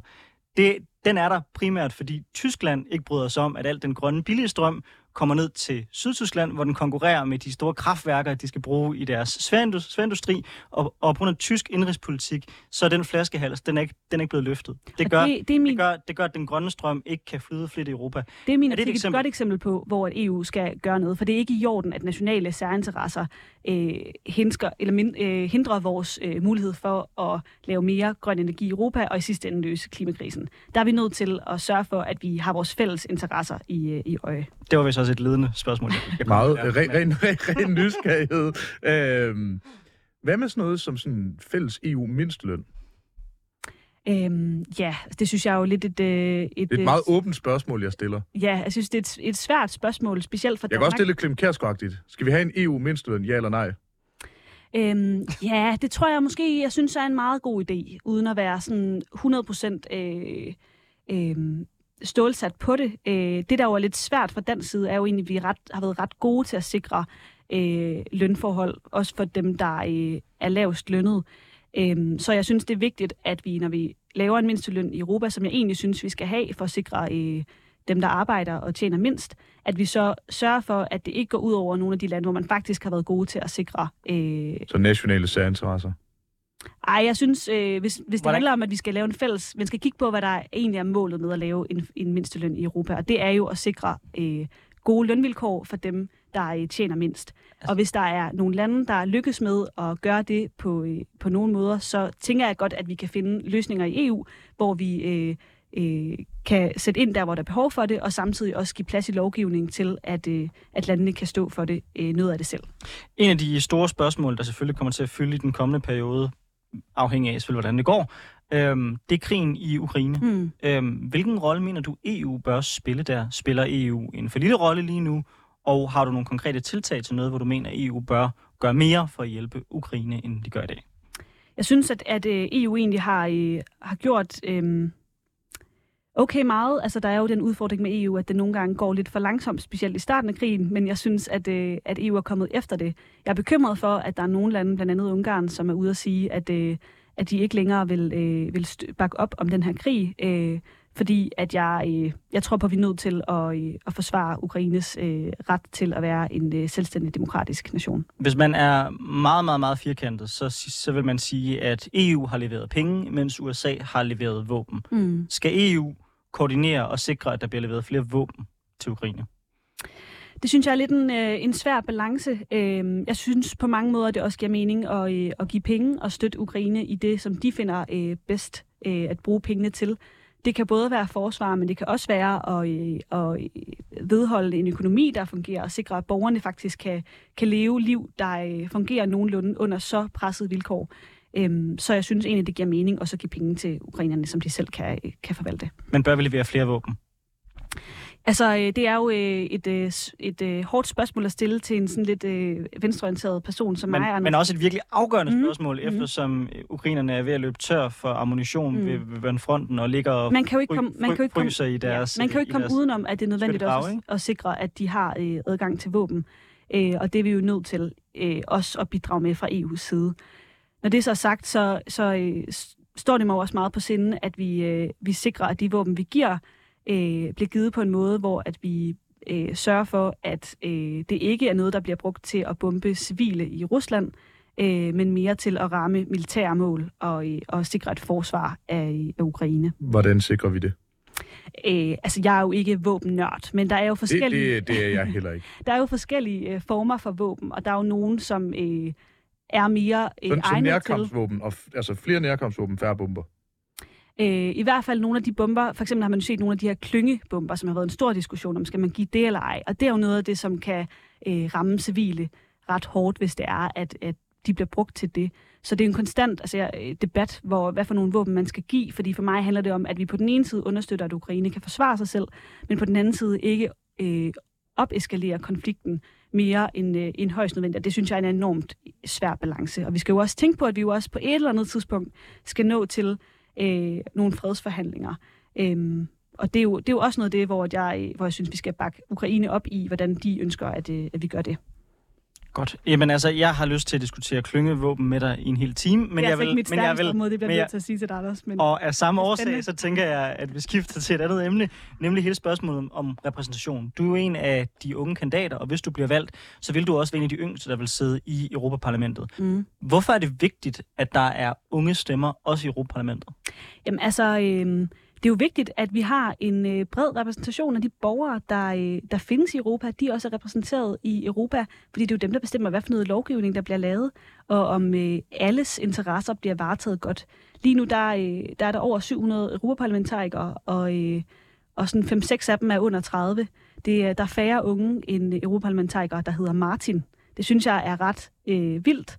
Det, den er der primært, fordi Tyskland ikke bryder sig om, at al den grønne billige strøm kommer ned til Sydtyskland, hvor den konkurrerer med de store kraftværker, de skal bruge i deres sværindustri, og, og på grund af tysk indrigspolitik, så er den flaskehals, den er ikke, den er ikke blevet løftet. Det gør, det, det, er min... det, gør, det gør, at den grønne strøm ikke kan flyde flit i Europa. Det er, min er det et, eksempel? godt eksempel på, hvor EU skal gøre noget, for det er ikke i orden, at nationale særinteresser øh, hindsker, eller min, øh, hindrer vores øh, mulighed for at lave mere grøn energi i Europa, og i sidste ende løse klimakrisen. Der er vi nødt til at sørge for, at vi har vores fælles interesser i, øh, i øje. Det var vist også et ledende spørgsmål. <laughs> Meget ren, ren, <laughs> ren, ren nysgerrighed. Øhm, hvad med sådan noget som sådan fælles EU-mindsteløn? Øhm, ja, det synes jeg er jo lidt et... Øh, et, et, et meget åbent spørgsmål, jeg stiller. Ja, jeg synes, det er et, et svært spørgsmål, specielt for Jeg kan også stille Klim Skal vi have en EU-mindsteløn, ja eller nej? Øhm, ja, det tror jeg måske, jeg synes er en meget god idé, uden at være sådan 100% øh, øh, stålsat på det. Øh, det, der jo er lidt svært fra den side, er jo egentlig, at vi ret, har været ret gode til at sikre øh, lønforhold, også for dem, der øh, er lavest lønnet. Øh, så jeg synes, det er vigtigt, at vi, når vi laver en mindsteløn i Europa, som jeg egentlig synes, vi skal have for at sikre øh, dem, der arbejder og tjener mindst, at vi så sørger for, at det ikke går ud over nogle af de lande, hvor man faktisk har været gode til at sikre... Øh... Så nationale særinteresser? Ej, jeg synes, øh, hvis, hvis det handler om, at vi skal lave en fælles... Man skal kigge på, hvad der egentlig er målet med at lave en, en mindsteløn i Europa, og det er jo at sikre øh, gode lønvilkår for dem, der øh, tjener mindst. Altså. Og hvis der er nogle lande, der lykkes med at gøre det på, øh, på nogle måder, så tænker jeg godt, at vi kan finde løsninger i EU, hvor vi øh, øh, kan sætte ind der, hvor der er behov for det, og samtidig også give plads i lovgivningen til, at, øh, at landene kan stå for det øh, noget af det selv. En af de store spørgsmål, der selvfølgelig kommer til at fylde i den kommende periode, afhængig af selvfølgelig, hvordan det går, øhm, det er krigen i Ukraine. Mm. Øhm, hvilken rolle mener du, EU bør spille der? Spiller EU en for lille rolle lige nu? Og har du nogle konkrete tiltag til noget, hvor du mener, at EU bør gøre mere for at hjælpe Ukraine, end de gør i dag? Jeg synes, at, at øh, EU egentlig har, øh, har gjort... Øh, okay meget. Altså, der er jo den udfordring med EU, at det nogle gange går lidt for langsomt, specielt i starten af krigen, men jeg synes, at, øh, at EU er kommet efter det. Jeg er bekymret for, at der er nogle lande, blandt andet Ungarn, som er ude at sige, at, øh, at de ikke længere vil, øh, vil bakke op om den her krig, øh, fordi at jeg, øh, jeg tror på, at vi er nødt til at, øh, at forsvare Ukraines øh, ret til at være en øh, selvstændig demokratisk nation. Hvis man er meget, meget, meget firkantet, så, så vil man sige, at EU har leveret penge, mens USA har leveret våben. Mm. Skal EU koordinere og sikre, at der bliver leveret flere våben til Ukraine? Det synes jeg er lidt en, øh, en svær balance. Øh, jeg synes på mange måder, det også giver mening at, øh, at give penge og støtte Ukraine i det, som de finder øh, bedst øh, at bruge pengene til. Det kan både være forsvar, men det kan også være at, øh, at øh, vedholde en økonomi, der fungerer, og sikre, at borgerne faktisk kan, kan leve liv, der øh, fungerer nogenlunde under så presset vilkår. Øhm, så jeg synes egentlig, det giver mening at give penge til ukrainerne, som de selv kan, kan forvalte. Men bør vi levere flere våben? Altså, øh, det er jo øh, et, øh, s- et øh, hårdt spørgsmål at stille til en sådan lidt øh, venstreorienteret person som Men, mig. Anders. men også et virkelig afgørende Mhm, spørgsmål, mhm. eftersom øh, ukrainerne er ved at løbe tør for ammunition Mm. ved, ved, fronten og ligger og man kan jo ikke komme, man kan jo ikke komme, i deres... ja, man kan jo ikke komme udenom, at det er nødvendigt også at, at sikre, at de har øh, adgang til våben. Øh, og det er vi jo nødt til øh, også at bidrage med fra EU's side. Når det så er sagt, så, så øh, står det mig også meget på sinde, at vi, øh, vi sikrer, at de våben, vi giver, øh, bliver givet på en måde, hvor at vi øh, sørger for, at øh, det ikke er noget, der bliver brugt til at bombe civile i Rusland, øh, men mere til at ramme militære mål og, øh, og sikre et forsvar af, af Ukraine. Hvordan sikrer vi det? Øh, altså, jeg er jo ikke våbennørd, men der er jo Det, forskellige, det, det er jeg heller ikke. <laughs> der er jo forskellige øh, former for våben, og der er jo nogen, som øh, er mere øh, som egnet til. nærkampsvåben, og f- altså flere nærkampsvåben, færre bomber. Øh, I hvert fald nogle af de bomber, for eksempel har man jo set nogle af de her klyngebomber, som har været en stor diskussion om, skal man give det eller ej. Og det er jo noget af det, som kan øh, ramme civile ret hårdt, hvis det er, at, at de bliver brugt til det. Så det er en konstant altså, ja, debat, hvor, hvad for nogle våben man skal give, fordi for mig handler det om, at vi på den ene side understøtter, at Ukraine kan forsvare sig selv, men på den anden side ikke øh, opeskalerer konflikten mere end, øh, end højst nødvendigt. Og det synes jeg er en enormt svær balance. Og vi skal jo også tænke på, at vi jo også på et eller andet tidspunkt skal nå til øh, nogle fredsforhandlinger. Øhm, og det er, jo, det er jo også noget af det, hvor jeg, øh, hvor jeg synes, vi skal bakke Ukraine op i, hvordan de ønsker, at, øh, at vi gør det. Godt. Jamen altså, jeg har lyst til at diskutere klyngevåben med dig i en hel time, men det er jeg altså vil, ikke mit men jeg vil, område, det bliver men jeg til at sige til dig, Anders. Men, Og af samme årsag, så tænker jeg, at vi skifter til et andet emne, nemlig hele spørgsmålet om, om repræsentation. Du er jo en af de unge kandidater, og hvis du bliver valgt, så vil du også være en af de yngste, der vil sidde i Europaparlamentet. mm. Hvorfor er det vigtigt, at der er unge stemmer også i Europaparlamentet? Jamen altså, øh, det er jo vigtigt, at vi har en øh, bred repræsentation af de borgere, der, øh, der findes i Europa. De også er repræsenteret i Europa, fordi det er jo dem, der bestemmer, hvad for noget lovgivning, der bliver lavet, og om øh, alles interesser bliver varetaget godt. Lige nu der, øh, der er der over 700 europaparlamentarikere, og, øh, og sådan 5-6 af dem er under 30. Det, der er færre unge end europaparlamentarikere, der hedder Martin. Det synes jeg er ret øh, vildt.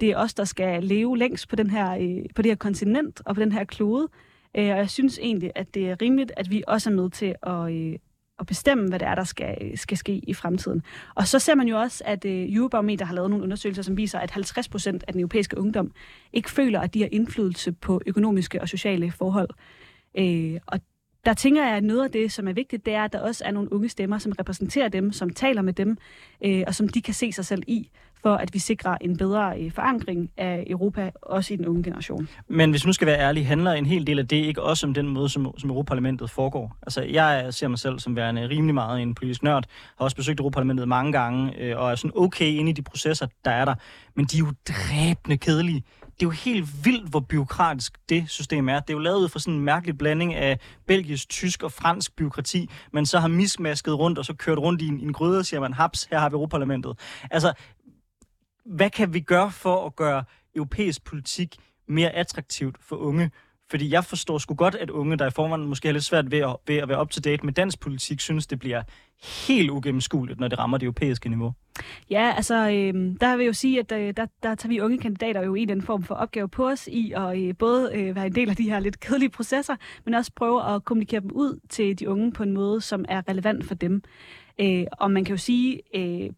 Det er os, der skal leve længst på, den her, øh, på det her kontinent og på den her klode. Øh, og jeg synes egentlig, at det er rimeligt, at vi også er med til at, øh, at bestemme, hvad det er, der skal, skal ske i fremtiden. Og så ser man jo også, at øh, Eurobarometer har lavet nogle undersøgelser, som viser, at 50 procent af den europæiske ungdom ikke føler, at de har indflydelse på økonomiske og sociale forhold. Øh, og der tænker jeg, at noget af det, som er vigtigt, det er, at der også er nogle unge stemmer, som repræsenterer dem, som taler med dem, øh, og som de kan se sig selv i, for at vi sikrer en bedre øh, forankring af Europa, også i den unge generation. Men hvis nu skal være ærlig, handler en hel del af det ikke også om den måde, som, som Europaparlamentet foregår? Altså, jeg ser mig selv som værende rimelig meget en politisk nørd, har også besøgt Europaparlamentet mange gange, øh, og er sådan okay inde i de processer, der er der. Men de er jo dræbende kedelige. Det er jo helt vildt, hvor byråkratisk det system er. Det er jo lavet ud fra sådan en mærkelig blanding af belgisk, tysk og fransk byråkrati, men så har mismasket rundt, og så kørt rundt i en, en gryde, og siger man, haps, her har vi Europaparlamentet. Altså, hvad kan vi gøre for at gøre europæisk politik mere attraktivt for unge? Fordi jeg forstår sgu godt, at unge, der i forvejen måske har lidt svært ved at, ved at være up to date med dansk politik, synes, det bliver helt ugennemskueligt, når det rammer det europæiske niveau. Ja, altså, øh, der vil jeg jo sige, at øh, der, der tager vi unge kandidater jo en eller anden form for opgave på os i at øh, både øh, være en del af de her lidt kedelige processer, men også prøve at kommunikere dem ud til de unge på en måde, som er relevant for dem. Øh, og man kan jo sige, øh,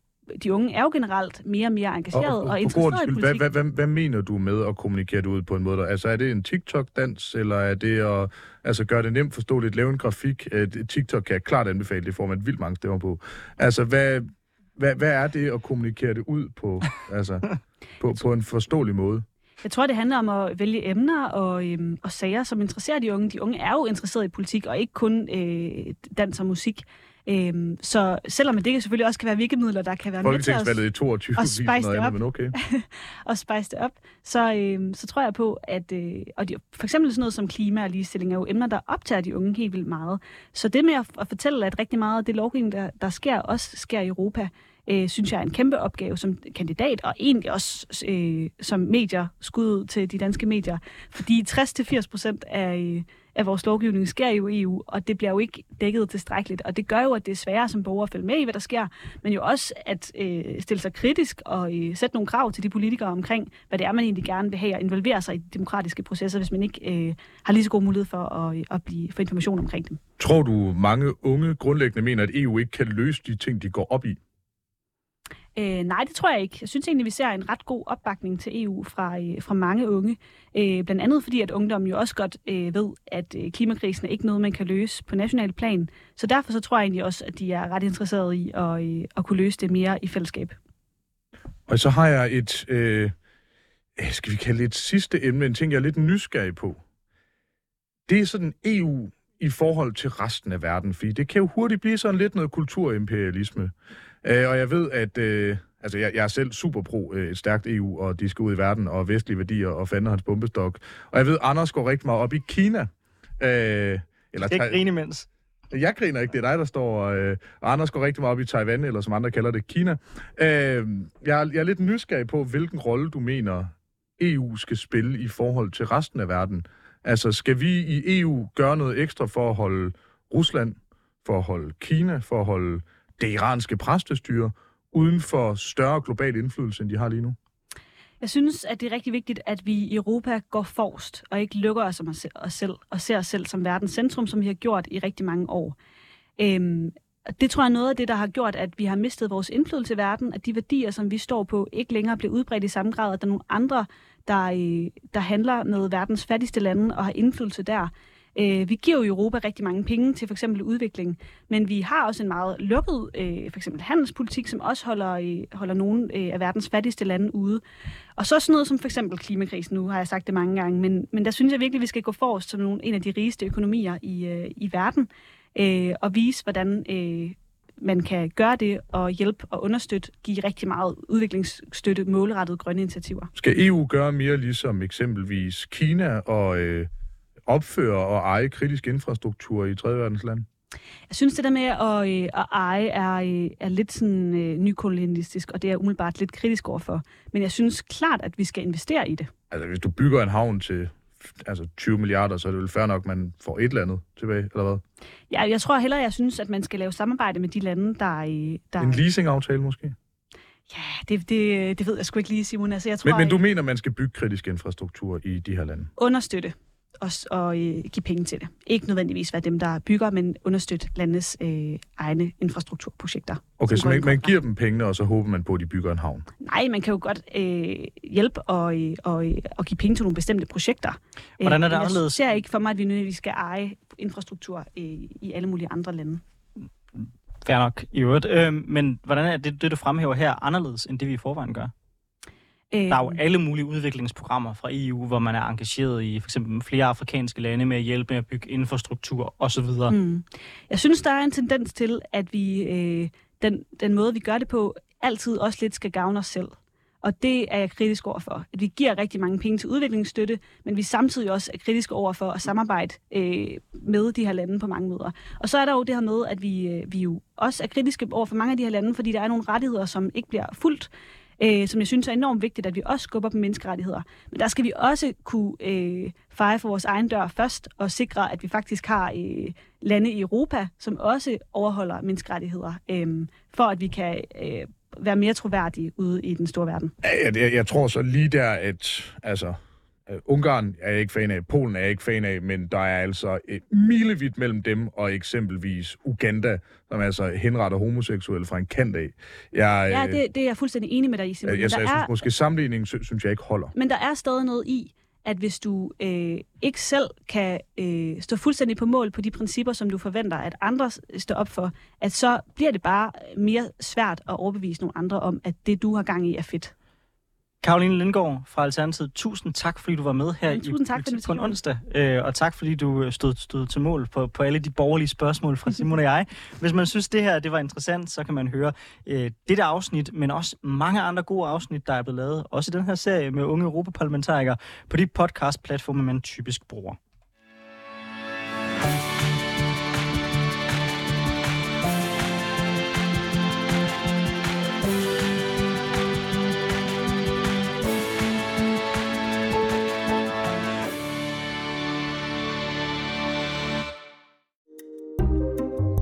de unge er jo generelt mere og mere engagerede og, og, for interesserede god i politik. hvad, hvad, hvad, hvad mener du med at kommunikere det ud på en måde? Der? Altså er det en TikTok-dans, eller er det at altså, gøre det nemt forståeligt, lave en grafik? Øh, TikTok kan jeg klart anbefale, det får man vildt mange stemmer på. Altså hvad, hvad, hvad er det at kommunikere det ud på, <laughs> altså, på, på en forståelig måde? Jeg tror, det handler om at vælge emner og, øhm, og sager, som interesserer de unge. De unge er jo interesserede i politik, og ikke kun øh, dans og musik. Øhm, så selvom det selvfølgelig også kan være virkemidler, der kan være med til at, i 22 og spice det andet, op. men okay. <laughs> at spice det op, så, øhm, så tror jeg på, at øh, og de, for eksempel sådan noget som klima og ligestilling er jo emner, der optager de unge helt vildt meget. Så det med at, at fortælle, at rigtig meget af det lovgivning, der, der sker, også sker i Europa, øh, synes jeg er en kæmpe opgave som kandidat, og egentlig også øh, som medier, skud ud til de danske medier. Fordi 60-80 procent af, øh, af vores lovgivning sker jo i EU, og det bliver jo ikke dækket tilstrækkeligt. Og det gør jo, at det er sværere som borger at følge med i, hvad der sker, men jo også at øh, stille sig kritisk og øh, sætte nogle krav til de politikere omkring, hvad det er, man egentlig gerne vil have, og involvere sig i de demokratiske processer, hvis man ikke øh, har lige så god mulighed for at, øh, at blive, få information omkring dem. Tror du, mange unge grundlæggende mener, at EU ikke kan løse de ting, de går op i? Øh, nej, det tror jeg ikke. Jeg synes egentlig, vi ser en ret god opbakning til EU fra, øh, fra mange unge. Øh, blandt andet fordi, at ungdommen jo også godt øh, ved, at øh, klimakrisen er ikke noget, man kan løse på national plan. Så derfor så tror jeg egentlig også, at de er ret interesserede i at, øh, at kunne løse det mere i fællesskab. Og så har jeg et, øh, skal vi kalde det et sidste emne, en ting, jeg er lidt nysgerrig på. Det er sådan EU i forhold til resten af verden, fordi det kan jo hurtigt blive sådan lidt noget kulturimperialisme. Øh, og jeg ved, at øh, altså jeg, jeg er selv super pro øh, et stærkt EU, og de skal ud i verden, og vestlige værdier, og fanden hans bombestok. Og jeg ved, Anders går rigtig meget op i Kina. Øh, eller ikke grine imens. Jeg griner ikke, det er dig, der står, øh, og Anders går rigtig meget op i Taiwan, eller som andre kalder det, Kina. Øh, jeg, jeg er lidt nysgerrig på, hvilken rolle du mener, EU skal spille i forhold til resten af verden. Altså, skal vi i EU gøre noget ekstra for at holde Rusland, for at holde Kina, for at holde det iranske præstestyre uden for større global indflydelse, end de har lige nu? Jeg synes, at det er rigtig vigtigt, at vi i Europa går forrest og ikke lukker os om os selv og ser os selv som verdens centrum, som vi har gjort i rigtig mange år. Øhm, det tror jeg er noget af det, der har gjort, at vi har mistet vores indflydelse i verden, at de værdier, som vi står på, ikke længere bliver udbredt i samme grad, at der er nogle andre, der, øh, der handler med verdens fattigste lande og har indflydelse der. Øh, vi giver jo Europa rigtig mange penge til for eksempel udvikling, men vi har også en meget lukket øh, for eksempel handelspolitik, som også holder, øh, holder nogle øh, af verdens fattigste lande ude. Og så sådan noget som for eksempel klimakrisen, nu har jeg sagt det mange gange, men, men der synes jeg virkelig, at vi skal gå forrest som nogle, en af de rigeste økonomier i, øh, i verden, øh, og vise, hvordan øh, man kan gøre det og hjælpe og understøtte, give rigtig meget udviklingsstøtte, målrettet grønne initiativer. Skal EU gøre mere ligesom eksempelvis Kina og øh, opføre og eje kritisk infrastruktur i tredje verdens land? Jeg synes, det der med at, øh, at eje er, øh, er lidt sådan øh, nykolonialistisk, og det er umiddelbart lidt kritisk overfor. Men jeg synes klart, at vi skal investere i det. Altså, hvis du bygger en havn til altså 20 milliarder, så er det vel fair nok, at man får et eller andet tilbage, eller hvad? Ja, jeg tror hellere, jeg synes, at man skal lave samarbejde med de lande, der... Øh, der en leasingaftale måske? Ja, det, det, det ved jeg sgu ikke lige, Simon. Altså, jeg tror, men, men du mener, man skal bygge kritisk infrastruktur i de her lande? Understøtte og, og øh, give penge til det. Ikke nødvendigvis være dem, der bygger, men understøtte landets øh, egne infrastrukturprojekter. Okay, så man, man giver dem pengene, og så håber man på, at de bygger en havn? Nej, man kan jo godt øh, hjælpe og, øh, og, øh, og give penge til nogle bestemte projekter. Hvordan er det anderledes? Jeg ser ikke for mig, at vi nødvendigvis skal eje infrastruktur øh, i alle mulige andre lande. Fair nok, i øvrigt. Øh, men hvordan er det, det, du fremhæver her, anderledes end det, vi i forvejen gør? Der er jo øhm. alle mulige udviklingsprogrammer fra EU, hvor man er engageret i for eksempel flere afrikanske lande med at hjælpe med at bygge infrastruktur osv. Mm. Jeg synes, der er en tendens til, at vi øh, den, den måde, vi gør det på, altid også lidt skal gavne os selv. Og det er jeg kritisk over for. At vi giver rigtig mange penge til udviklingsstøtte, men vi samtidig også er kritiske over for at samarbejde øh, med de her lande på mange måder. Og så er der jo det her med, at vi, øh, vi jo også er kritiske over for mange af de her lande, fordi der er nogle rettigheder, som ikke bliver fuldt øh, som jeg synes er enormt vigtigt, at vi også skubber på menneskerettigheder. Men der skal vi også kunne øh, feje for vores egen dør først og sikre, at vi faktisk har øh, lande i Europa, som også overholder menneskerettigheder, øh, for at vi kan øh, være mere troværdige ude i den store verden. Jeg, jeg, jeg tror så lige der, at altså, Uh, Ungarn er jeg ikke fan af, Polen er jeg ikke fan af, men der er altså et milevidt mellem dem og eksempelvis Uganda, som altså henretter homoseksuelle fra en kant af. Jeg, ja, det, det er jeg fuldstændig enig med dig i, Simon. Jeg, jeg, jeg synes måske, sammenligningen sy- synes jeg ikke holder. Men der er stadig noget i, at hvis du øh, ikke selv kan øh, stå fuldstændig på mål på de principper, som du forventer, at andre står op for, at så bliver det bare mere svært at overbevise nogle andre om, at det, du har gang i, er fedt. Karoline Lindgaard fra Alternativet, tusind tak, fordi du var med her ja, tusind tak, i, på en onsdag. Øh, og tak, fordi du øh, stod, stod til mål på, på alle de borgerlige spørgsmål fra Simon og jeg. Hvis man synes, det her det var interessant, så kan man høre øh, dette afsnit, men også mange andre gode afsnit, der er blevet lavet. Også i den her serie med unge europaparlamentarikere på de podcast-platforme, man typisk bruger.